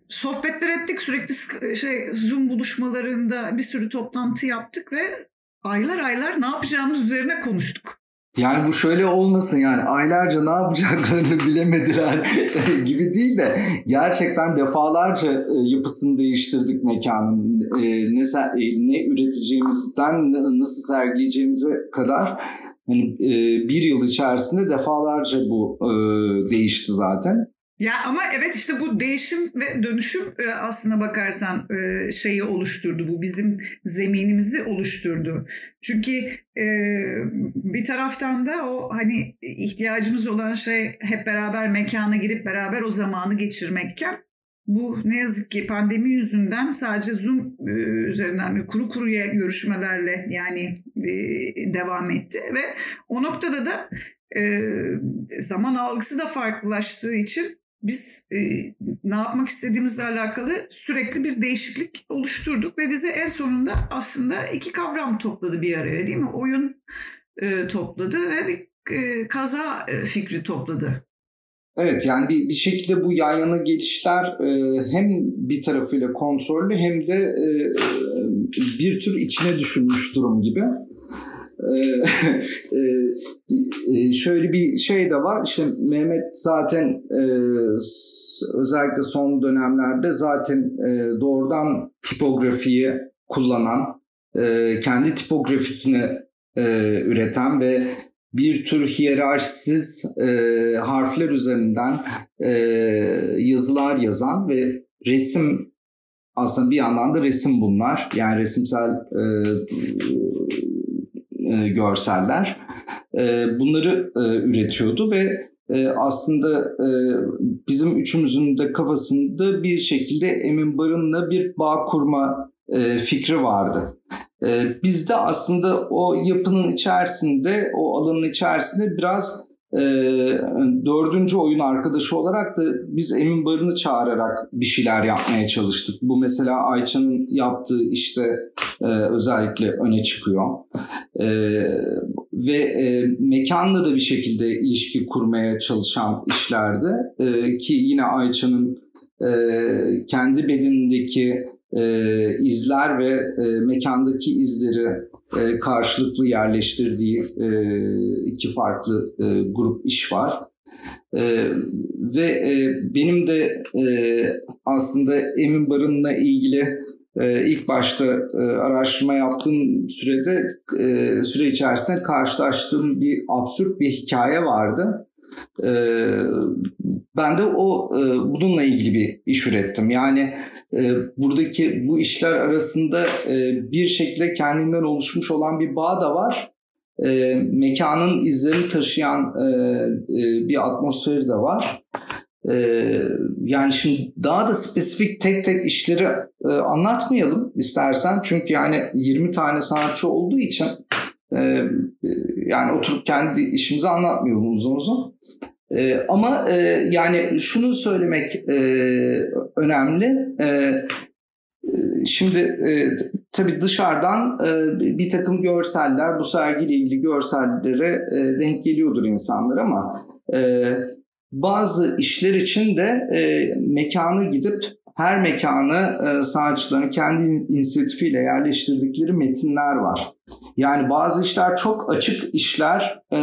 sohbetler ettik sürekli şey Zoom buluşmalarında bir sürü toplantı yaptık ve aylar aylar ne yapacağımız üzerine konuştuk. Yani bu şöyle olmasın yani aylarca ne yapacaklarını bilemediler gibi değil de gerçekten defalarca e, yapısını değiştirdik mekanın. E, ne, e, ne üreteceğimizden nasıl sergileyeceğimize kadar hani bir yıl içerisinde defalarca bu değişti zaten. Ya ama evet işte bu değişim ve dönüşüm e, aslına bakarsan e, şeyi oluşturdu. Bu bizim zeminimizi oluşturdu. Çünkü e, bir taraftan da o hani ihtiyacımız olan şey hep beraber mekana girip beraber o zamanı geçirmekken bu ne yazık ki pandemi yüzünden sadece Zoom üzerinden kuru kuruya görüşmelerle yani devam etti ve o noktada da zaman algısı da farklılaştığı için biz e, ne yapmak istediğimizle alakalı sürekli bir değişiklik oluşturduk ve bize en sonunda aslında iki kavram topladı bir araya değil mi? Oyun e, topladı ve bir e, kaza e, fikri topladı. Evet yani bir, bir şekilde bu yan yana geçişler e, hem bir tarafıyla kontrollü hem de e, bir tür içine düşünmüş durum gibi. Ee, e, e, şöyle bir şey de var. İşte Mehmet zaten e, özellikle son dönemlerde zaten doğrudan tipografiyi kullanan, kendi tipografisini üreten ve bir tür hiyerarşisiz harfler üzerinden yazılar yazan ve resim aslında bir yandan da resim bunlar. Yani resimsel e, görseller. E, bunları e, üretiyordu ve e, aslında e, bizim üçümüzün de kafasında bir şekilde Emin Barın'la bir bağ kurma e, fikri vardı. E, biz de aslında o yapının içerisinde, o alanın içerisinde biraz e, dördüncü oyun arkadaşı olarak da biz Emin Barın'ı çağırarak bir şeyler yapmaya çalıştık. Bu mesela Ayça'nın yaptığı işte e, özellikle öne çıkıyor. E, ve e, mekanla da bir şekilde ilişki kurmaya çalışan işlerdi. E, ki yine Ayça'nın e, kendi bedenindeki e, izler ve mekandaki izleri e, karşılıklı yerleştirdiği e, iki farklı e, grup iş var. E, ve e, benim de e, aslında Emin Barın'la ilgili e, ilk başta e, araştırma yaptığım sürede e, süre içerisinde karşılaştığım bir absürt bir hikaye vardı. E, ben de o e, bununla ilgili bir iş ürettim. Yani e, buradaki bu işler arasında e, bir şekilde kendinden oluşmuş olan bir bağ da var. E, mekanın izlerini taşıyan e, e, bir atmosferi de var. E, yani şimdi daha da spesifik tek tek işleri e, anlatmayalım istersen. Çünkü yani 20 tane sanatçı olduğu için e, yani oturup kendi işimizi anlatmayalım uzun uzun. E, ama e, yani şunu söylemek e, önemli. E, Şimdi e, tabii dışarıdan e, bir takım görseller, bu sergiyle ilgili görsellere e, denk geliyordur insanlar ama e, bazı işler için de e, mekanı gidip her mekanı e, sanatçıların kendi inisiyatifiyle yerleştirdikleri metinler var. Yani bazı işler çok açık işler e,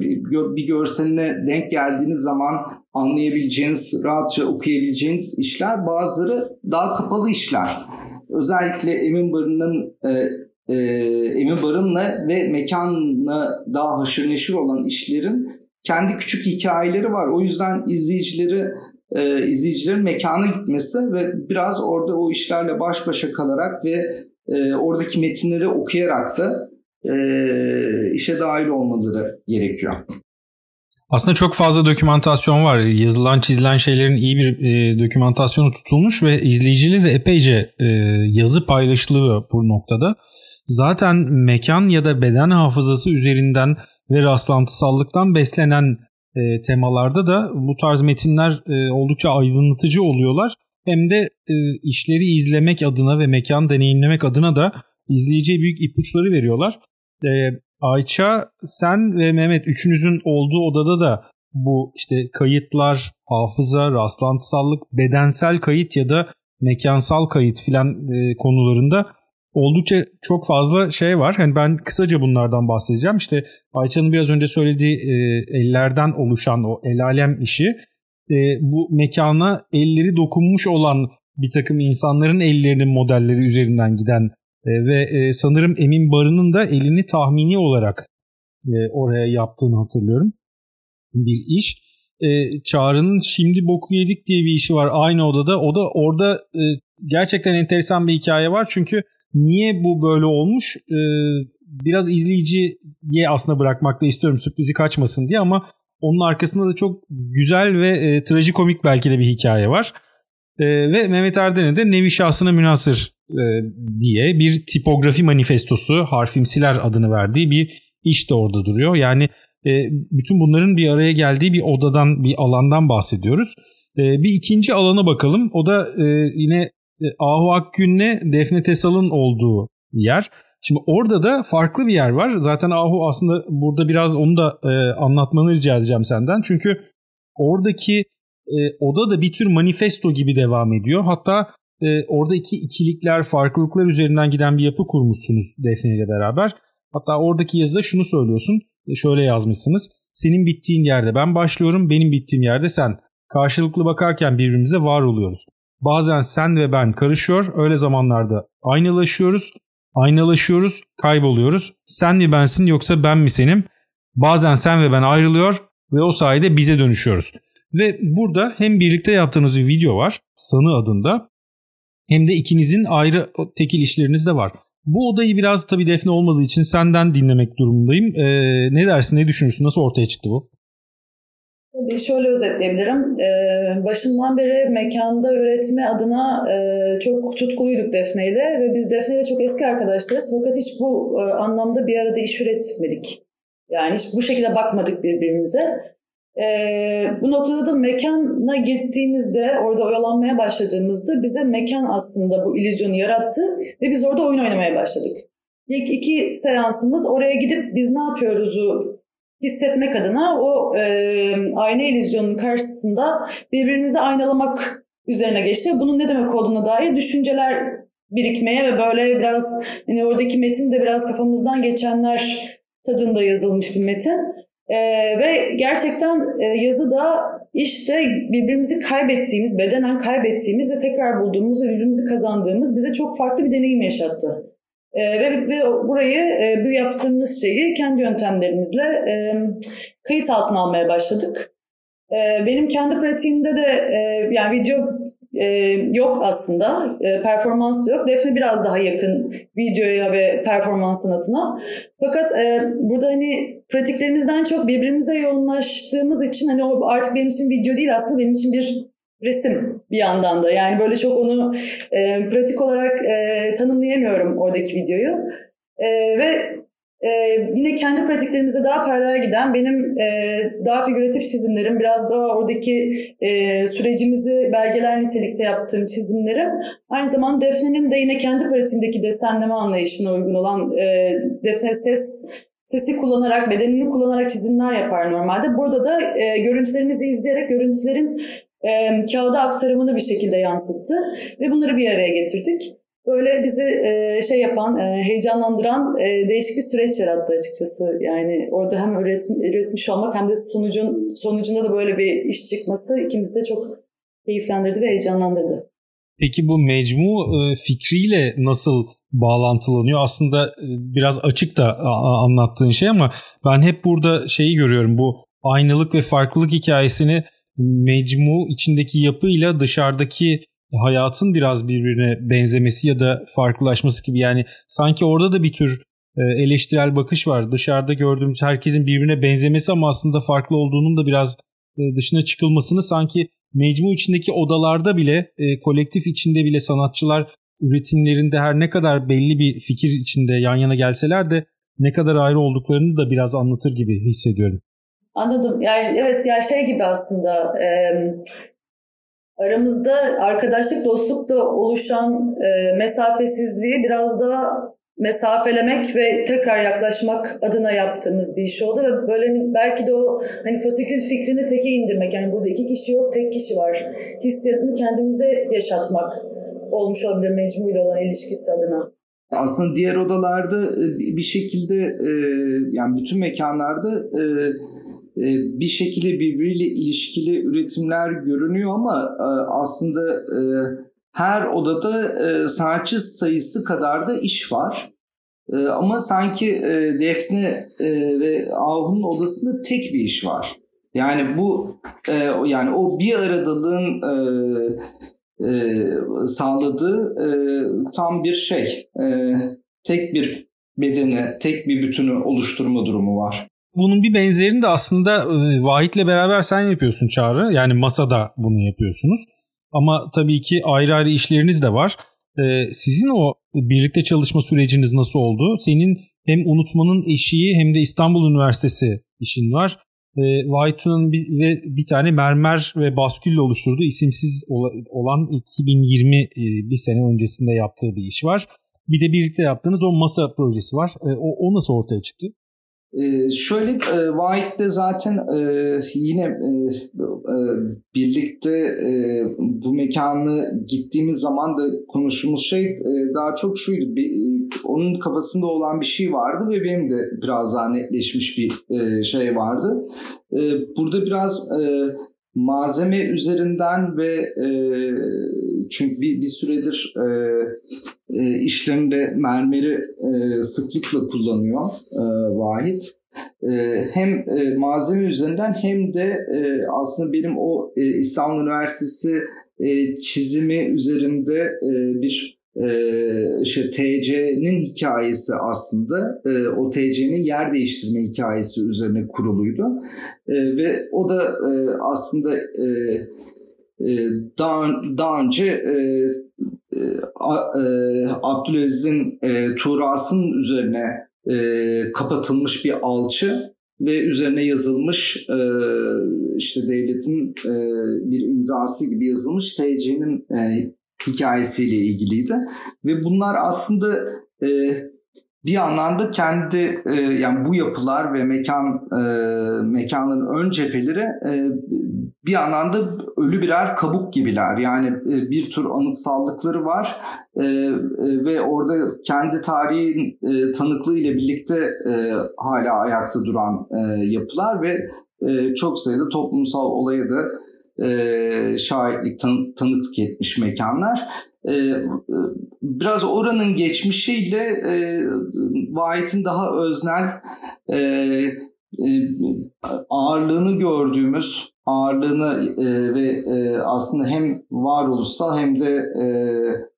bir, bir görseline denk geldiğiniz zaman anlayabileceğiniz, rahatça okuyabileceğiniz işler. Bazıları daha kapalı işler. Özellikle Emin Barın'ın e, e, Emin Barın'la ve mekanla daha haşır neşir olan işlerin kendi küçük hikayeleri var. O yüzden izleyicileri e, izleyicilerin mekana gitmesi ve biraz orada o işlerle baş başa kalarak ve e, oradaki metinleri okuyarak da e, işe dahil olmaları gerekiyor. Aslında çok fazla dokümantasyon var. Yazılan çizilen şeylerin iyi bir e, dokümantasyonu tutulmuş ve izleyiciyle de epeyce e, yazı paylaşılıyor bu noktada. Zaten mekan ya da beden hafızası üzerinden ve rastlantısallıktan beslenen e, temalarda da bu tarz metinler e, oldukça aydınlatıcı oluyorlar. Hem de e, işleri izlemek adına ve mekan deneyimlemek adına da izleyiciye büyük ipuçları veriyorlar. E, Ayça, sen ve Mehmet üçünüzün olduğu odada da bu işte kayıtlar, hafıza, rastlantısallık, bedensel kayıt ya da mekansal kayıt filan e, konularında oldukça çok fazla şey var. Yani ben kısaca bunlardan bahsedeceğim. İşte Ayça'nın biraz önce söylediği e, ellerden oluşan o el alem işi e, bu mekana elleri dokunmuş olan bir takım insanların ellerinin modelleri üzerinden giden e, ve e, sanırım Emin Barı'nın da elini tahmini olarak e, oraya yaptığını hatırlıyorum. Bir iş. E, Çağrı'nın Şimdi Boku Yedik diye bir işi var aynı odada. O da orada e, gerçekten enteresan bir hikaye var. Çünkü niye bu böyle olmuş e, biraz izleyiciye aslında bırakmak da istiyorum sürprizi kaçmasın diye ama onun arkasında da çok güzel ve e, trajikomik belki de bir hikaye var. E, ve Mehmet Erden'e de Nevi Şahsına Münasır e, diye bir tipografi manifestosu harfimsiler adını verdiği bir iş de orada duruyor. Yani e, bütün bunların bir araya geldiği bir odadan bir alandan bahsediyoruz. E, bir ikinci alana bakalım. O da e, yine Ahu Akgün'le Defne Tesal'ın olduğu yer. Şimdi orada da farklı bir yer var. Zaten Ahu aslında burada biraz onu da e, anlatmanı rica edeceğim senden. Çünkü oradaki e, oda da bir tür manifesto gibi devam ediyor. Hatta e, oradaki ikilikler, farklılıklar üzerinden giden bir yapı kurmuşsunuz Defne ile beraber. Hatta oradaki yazıda şunu söylüyorsun. E, şöyle yazmışsınız. Senin bittiğin yerde ben başlıyorum, benim bittiğim yerde sen. Karşılıklı bakarken birbirimize var oluyoruz. Bazen sen ve ben karışıyor, öyle zamanlarda aynalaşıyoruz. Aynalaşıyoruz, kayboluyoruz. Sen mi bensin yoksa ben mi senim? Bazen sen ve ben ayrılıyor ve o sayede bize dönüşüyoruz. Ve burada hem birlikte yaptığınız bir video var, Sanı adında hem de ikinizin ayrı tekil işleriniz de var. Bu odayı biraz tabii Defne olmadığı için senden dinlemek durumundayım. Ee, ne dersin, ne düşünürsün, nasıl ortaya çıktı bu? Şöyle özetleyebilirim. Ee, başından beri mekanda üretme adına e, çok tutkuluyduk Defne ile ve biz Defne ile çok eski arkadaşlarız fakat hiç bu e, anlamda bir arada iş üretmedik. Yani hiç bu şekilde bakmadık birbirimize. Ee, bu noktada da mekana gittiğimizde, orada oyalanmaya başladığımızda bize mekan aslında bu illüzyonu yarattı ve biz orada oyun oynamaya başladık. İlk iki seansımız oraya gidip biz ne yapıyoruzu hissetmek adına o e, ayna illüzyonunun karşısında birbirimizi aynalamak üzerine geçti. Bunun ne demek olduğuna dair düşünceler birikmeye ve böyle biraz hani oradaki metin de biraz kafamızdan geçenler tadında yazılmış bir metin. Ee, ve gerçekten e, yazıda işte birbirimizi kaybettiğimiz, bedenen kaybettiğimiz ve tekrar bulduğumuz ve birbirimizi kazandığımız bize çok farklı bir deneyim yaşattı. Ee, ve, burayı, e, bu yaptığımız şeyi kendi yöntemlerimizle e, kayıt altına almaya başladık. E, benim kendi pratiğimde de e, yani video yok aslında. Performans yok. Defne biraz daha yakın videoya ve performans sanatına. Fakat burada hani pratiklerimizden çok birbirimize yoğunlaştığımız için hani o artık benim için video değil aslında benim için bir resim bir yandan da. Yani böyle çok onu e, pratik olarak e, tanımlayamıyorum oradaki videoyu. E, ve e, yine kendi pratiklerimize daha paralel giden benim e, daha figüratif çizimlerim, biraz daha oradaki e, sürecimizi belgeler nitelikte yaptığım çizimlerim. Aynı zamanda Defne'nin de yine kendi pratiğindeki desenleme anlayışına uygun olan e, Defne ses sesi kullanarak, bedenini kullanarak çizimler yapar normalde. Burada da e, görüntülerimizi izleyerek görüntülerin e, kağıda aktarımını bir şekilde yansıttı ve bunları bir araya getirdik. Böyle bizi e, şey yapan, e, heyecanlandıran e, değişik bir süreç yarattı açıkçası. Yani orada hem üretim, üretmiş olmak hem de sonucun sonucunda da böyle bir iş çıkması ikimizi de çok keyiflendirdi ve heyecanlandırdı. Peki bu mecmu e, fikriyle nasıl bağlantılanıyor? Aslında e, biraz açık da anlattığın şey ama ben hep burada şeyi görüyorum. Bu aynılık ve farklılık hikayesini mecmu içindeki yapıyla dışarıdaki hayatın biraz birbirine benzemesi ya da farklılaşması gibi. Yani sanki orada da bir tür e, eleştirel bakış var. Dışarıda gördüğümüz herkesin birbirine benzemesi ama aslında farklı olduğunun da biraz dışına çıkılmasını sanki mecmu içindeki odalarda bile, e, kolektif içinde bile sanatçılar üretimlerinde her ne kadar belli bir fikir içinde yan yana gelseler de ne kadar ayrı olduklarını da biraz anlatır gibi hissediyorum. Anladım. Yani evet yani şey gibi aslında e, aramızda arkadaşlık, dostlukla oluşan e, mesafesizliği biraz daha mesafelemek ve tekrar yaklaşmak adına yaptığımız bir iş oldu ve böyle belki de o hani fasikül fikrini teke indirmek yani burada iki kişi yok tek kişi var hissiyatını kendimize yaşatmak olmuş olabilir mecmuyla olan ilişkisi adına. Aslında diğer odalarda bir şekilde yani bütün mekanlarda bir şekilde birbiriyle ilişkili üretimler görünüyor ama aslında her odada e, sanatçı sayısı kadar da iş var. E, ama sanki e, Defne e, ve Ahun'un odasında tek bir iş var. Yani bu e, yani o bir aradalığın e, e, sağladığı e, tam bir şey. E, tek bir bedeni, tek bir bütünü oluşturma durumu var. Bunun bir benzerini de aslında e, Vahit'le beraber sen yapıyorsun Çağrı. Yani masada bunu yapıyorsunuz. Ama tabii ki ayrı ayrı işleriniz de var. Ee, sizin o birlikte çalışma süreciniz nasıl oldu? Senin hem unutmanın eşiği hem de İstanbul Üniversitesi işin var. Vaytun'un bir, ve bir tane mermer ve baskülle oluşturduğu isimsiz olan 2020 e, bir sene öncesinde yaptığı bir iş var. Bir de birlikte yaptığınız o masa projesi var. E, o, o nasıl ortaya çıktı? Ee, şöyle e, White'de zaten e, yine e, e, birlikte e, bu mekanı gittiğimiz zaman da konuştuğumuz şey e, daha çok şuydu. Bir, e, onun kafasında olan bir şey vardı ve benim de biraz daha netleşmiş bir e, şey vardı. E, burada biraz e, malzeme üzerinden ve e, çünkü bir, bir süredir e, e, işlerinde mermeri e, sıklıkla kullanıyor e, Vahit. E, hem e, malzeme üzerinden hem de e, aslında benim o e, İstanbul Üniversitesi e, çizimi üzerinde e, bir e, işte TC'nin hikayesi aslında e, o TC'nin yer değiştirme hikayesi üzerine kuruluydu. E, ve o da e, aslında e, daha, daha önce e, e, Abdülaziz'in Tuğras'ın üzerine kapatılmış bir alçı ve üzerine yazılmış işte devletin bir imzası gibi yazılmış TC'nin hikayesiyle ilgiliydi. Ve bunlar aslında e, bir yandan da kendi e, yani bu yapılar ve mekan e, mekanın ön cepheleri e, bir yandan da ölü birer kabuk gibiler. Yani e, bir tür anıtsallıkları var e, e, ve orada kendi tarihin e, tanıklığı ile birlikte e, hala ayakta duran e, yapılar ve e, çok sayıda toplumsal olaya da e, şahitlik, tan- tanıklık etmiş mekanlar. E, biraz oranın geçmişiyle e, White'in daha öznel e, e, ağırlığını gördüğümüz ağırlığını e, ve e, aslında hem varoluşsal hem de e,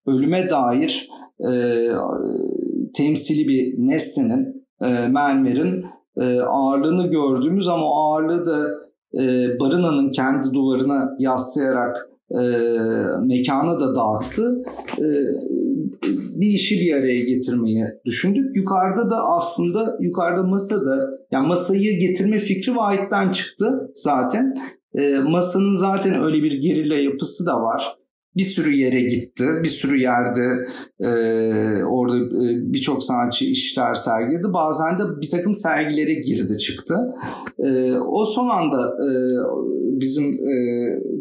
ölüme dair e, temsili bir nesnenin e, mermerin e, ağırlığını gördüğümüz ama ağırlığı da e, Barına'nın kendi duvarına yaslayarak e, mekana da dağıttı. E, bir işi bir araya getirmeyi düşündük. Yukarıda da aslında yukarıda masada yani masayı getirme fikri Vahit'ten çıktı zaten. E, masanın zaten öyle bir gerilla yapısı da var bir sürü yere gitti. Bir sürü yerde e, orada e, birçok sanatçı işler sergiledi. Bazen de bir takım sergilere girdi çıktı. E, o son anda e, bizim e,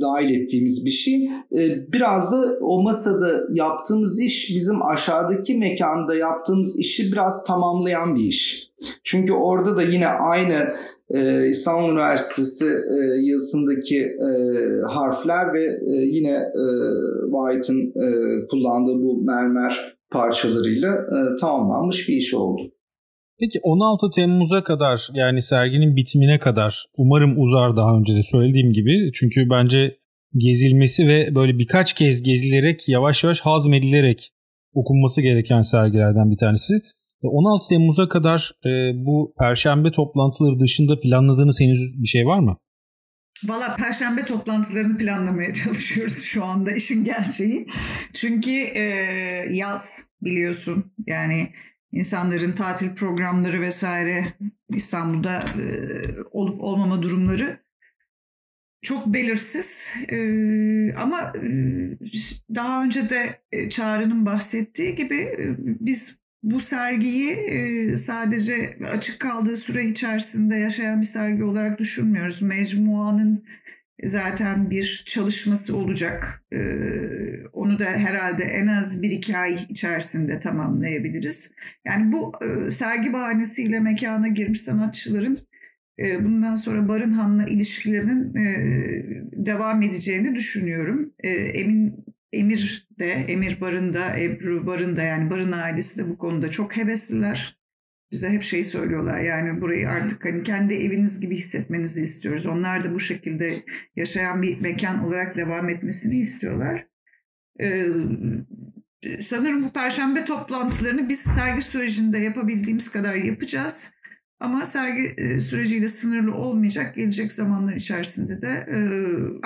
dahil ettiğimiz bir şey. E, biraz da o masada yaptığımız iş bizim aşağıdaki mekanda yaptığımız işi biraz tamamlayan bir iş. Çünkü orada da yine aynı e, İstanbul Üniversitesi e, yazısındaki e, harfler ve e, yine e, White'ın e, kullandığı bu mermer parçalarıyla e, tamamlanmış bir iş oldu. Peki 16 Temmuz'a kadar yani serginin bitimine kadar umarım uzar daha önce de söylediğim gibi. Çünkü bence gezilmesi ve böyle birkaç kez gezilerek yavaş yavaş hazmedilerek okunması gereken sergilerden bir tanesi. 16 Temmuz'a kadar e, bu perşembe toplantıları dışında planladığınız henüz bir şey var mı? Valla perşembe toplantılarını planlamaya çalışıyoruz şu anda işin gerçeği. Çünkü e, yaz biliyorsun yani insanların tatil programları vesaire İstanbul'da e, olup olmama durumları çok belirsiz e, ama e, daha önce de e, Çağrı'nın bahsettiği gibi e, biz bu sergiyi sadece açık kaldığı süre içerisinde yaşayan bir sergi olarak düşünmüyoruz. Mecmuanın zaten bir çalışması olacak. Onu da herhalde en az bir iki ay içerisinde tamamlayabiliriz. Yani bu sergi bahanesiyle mekana girmiş sanatçıların bundan sonra Barınhan'la ilişkilerinin devam edeceğini düşünüyorum. Emin Emir de, Emir Barın da, Ebru Barın da yani Barın ailesi de bu konuda çok hevesliler. Bize hep şeyi söylüyorlar yani burayı artık hani kendi eviniz gibi hissetmenizi istiyoruz. Onlar da bu şekilde yaşayan bir mekan olarak devam etmesini istiyorlar. Ee, sanırım bu perşembe toplantılarını biz sergi sürecinde yapabildiğimiz kadar yapacağız. Ama sergi e, süreciyle sınırlı olmayacak. Gelecek zamanlar içerisinde de e,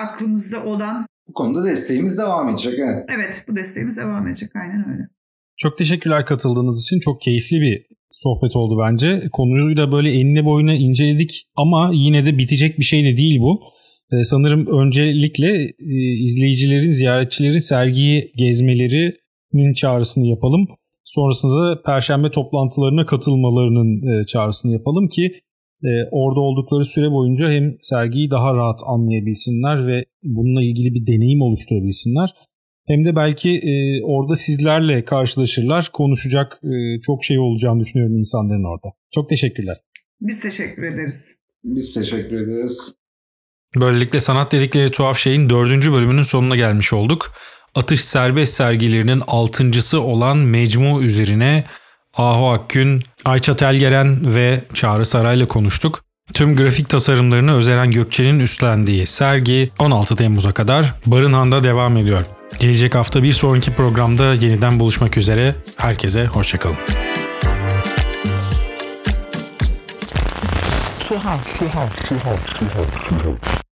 aklımızda olan bu konuda desteğimiz devam edecek. Evet. evet bu desteğimiz devam edecek aynen öyle. Çok teşekkürler katıldığınız için. Çok keyifli bir sohbet oldu bence. Konuyu da böyle enine boyuna inceledik ama yine de bitecek bir şey de değil bu. Ee, sanırım öncelikle e, izleyicilerin, ziyaretçilerin sergiyi gezmelerinin çağrısını yapalım. Sonrasında da perşembe toplantılarına katılmalarının e, çağrısını yapalım ki e, orada oldukları süre boyunca hem sergiyi daha rahat anlayabilsinler ve bununla ilgili bir deneyim oluşturabilsinler. Hem de belki e, orada sizlerle karşılaşırlar. Konuşacak e, çok şey olacağını düşünüyorum insanların orada. Çok teşekkürler. Biz teşekkür ederiz. Biz teşekkür ederiz. Böylelikle sanat dedikleri tuhaf şeyin dördüncü bölümünün sonuna gelmiş olduk. Atış Serbest sergilerinin altıncısı olan Mecmu üzerine Ahu Akgün, Ayça Telgeren ve Çağrı Saray'la konuştuk. Tüm grafik tasarımlarını Özeren Gökçe'nin üstlendiği sergi 16 Temmuz'a kadar Barınhan'da devam ediyor. Gelecek hafta bir sonraki programda yeniden buluşmak üzere. Herkese hoşçakalın. Tuhaf, tuhaf, tuhaf, tuhaf, tuhaf.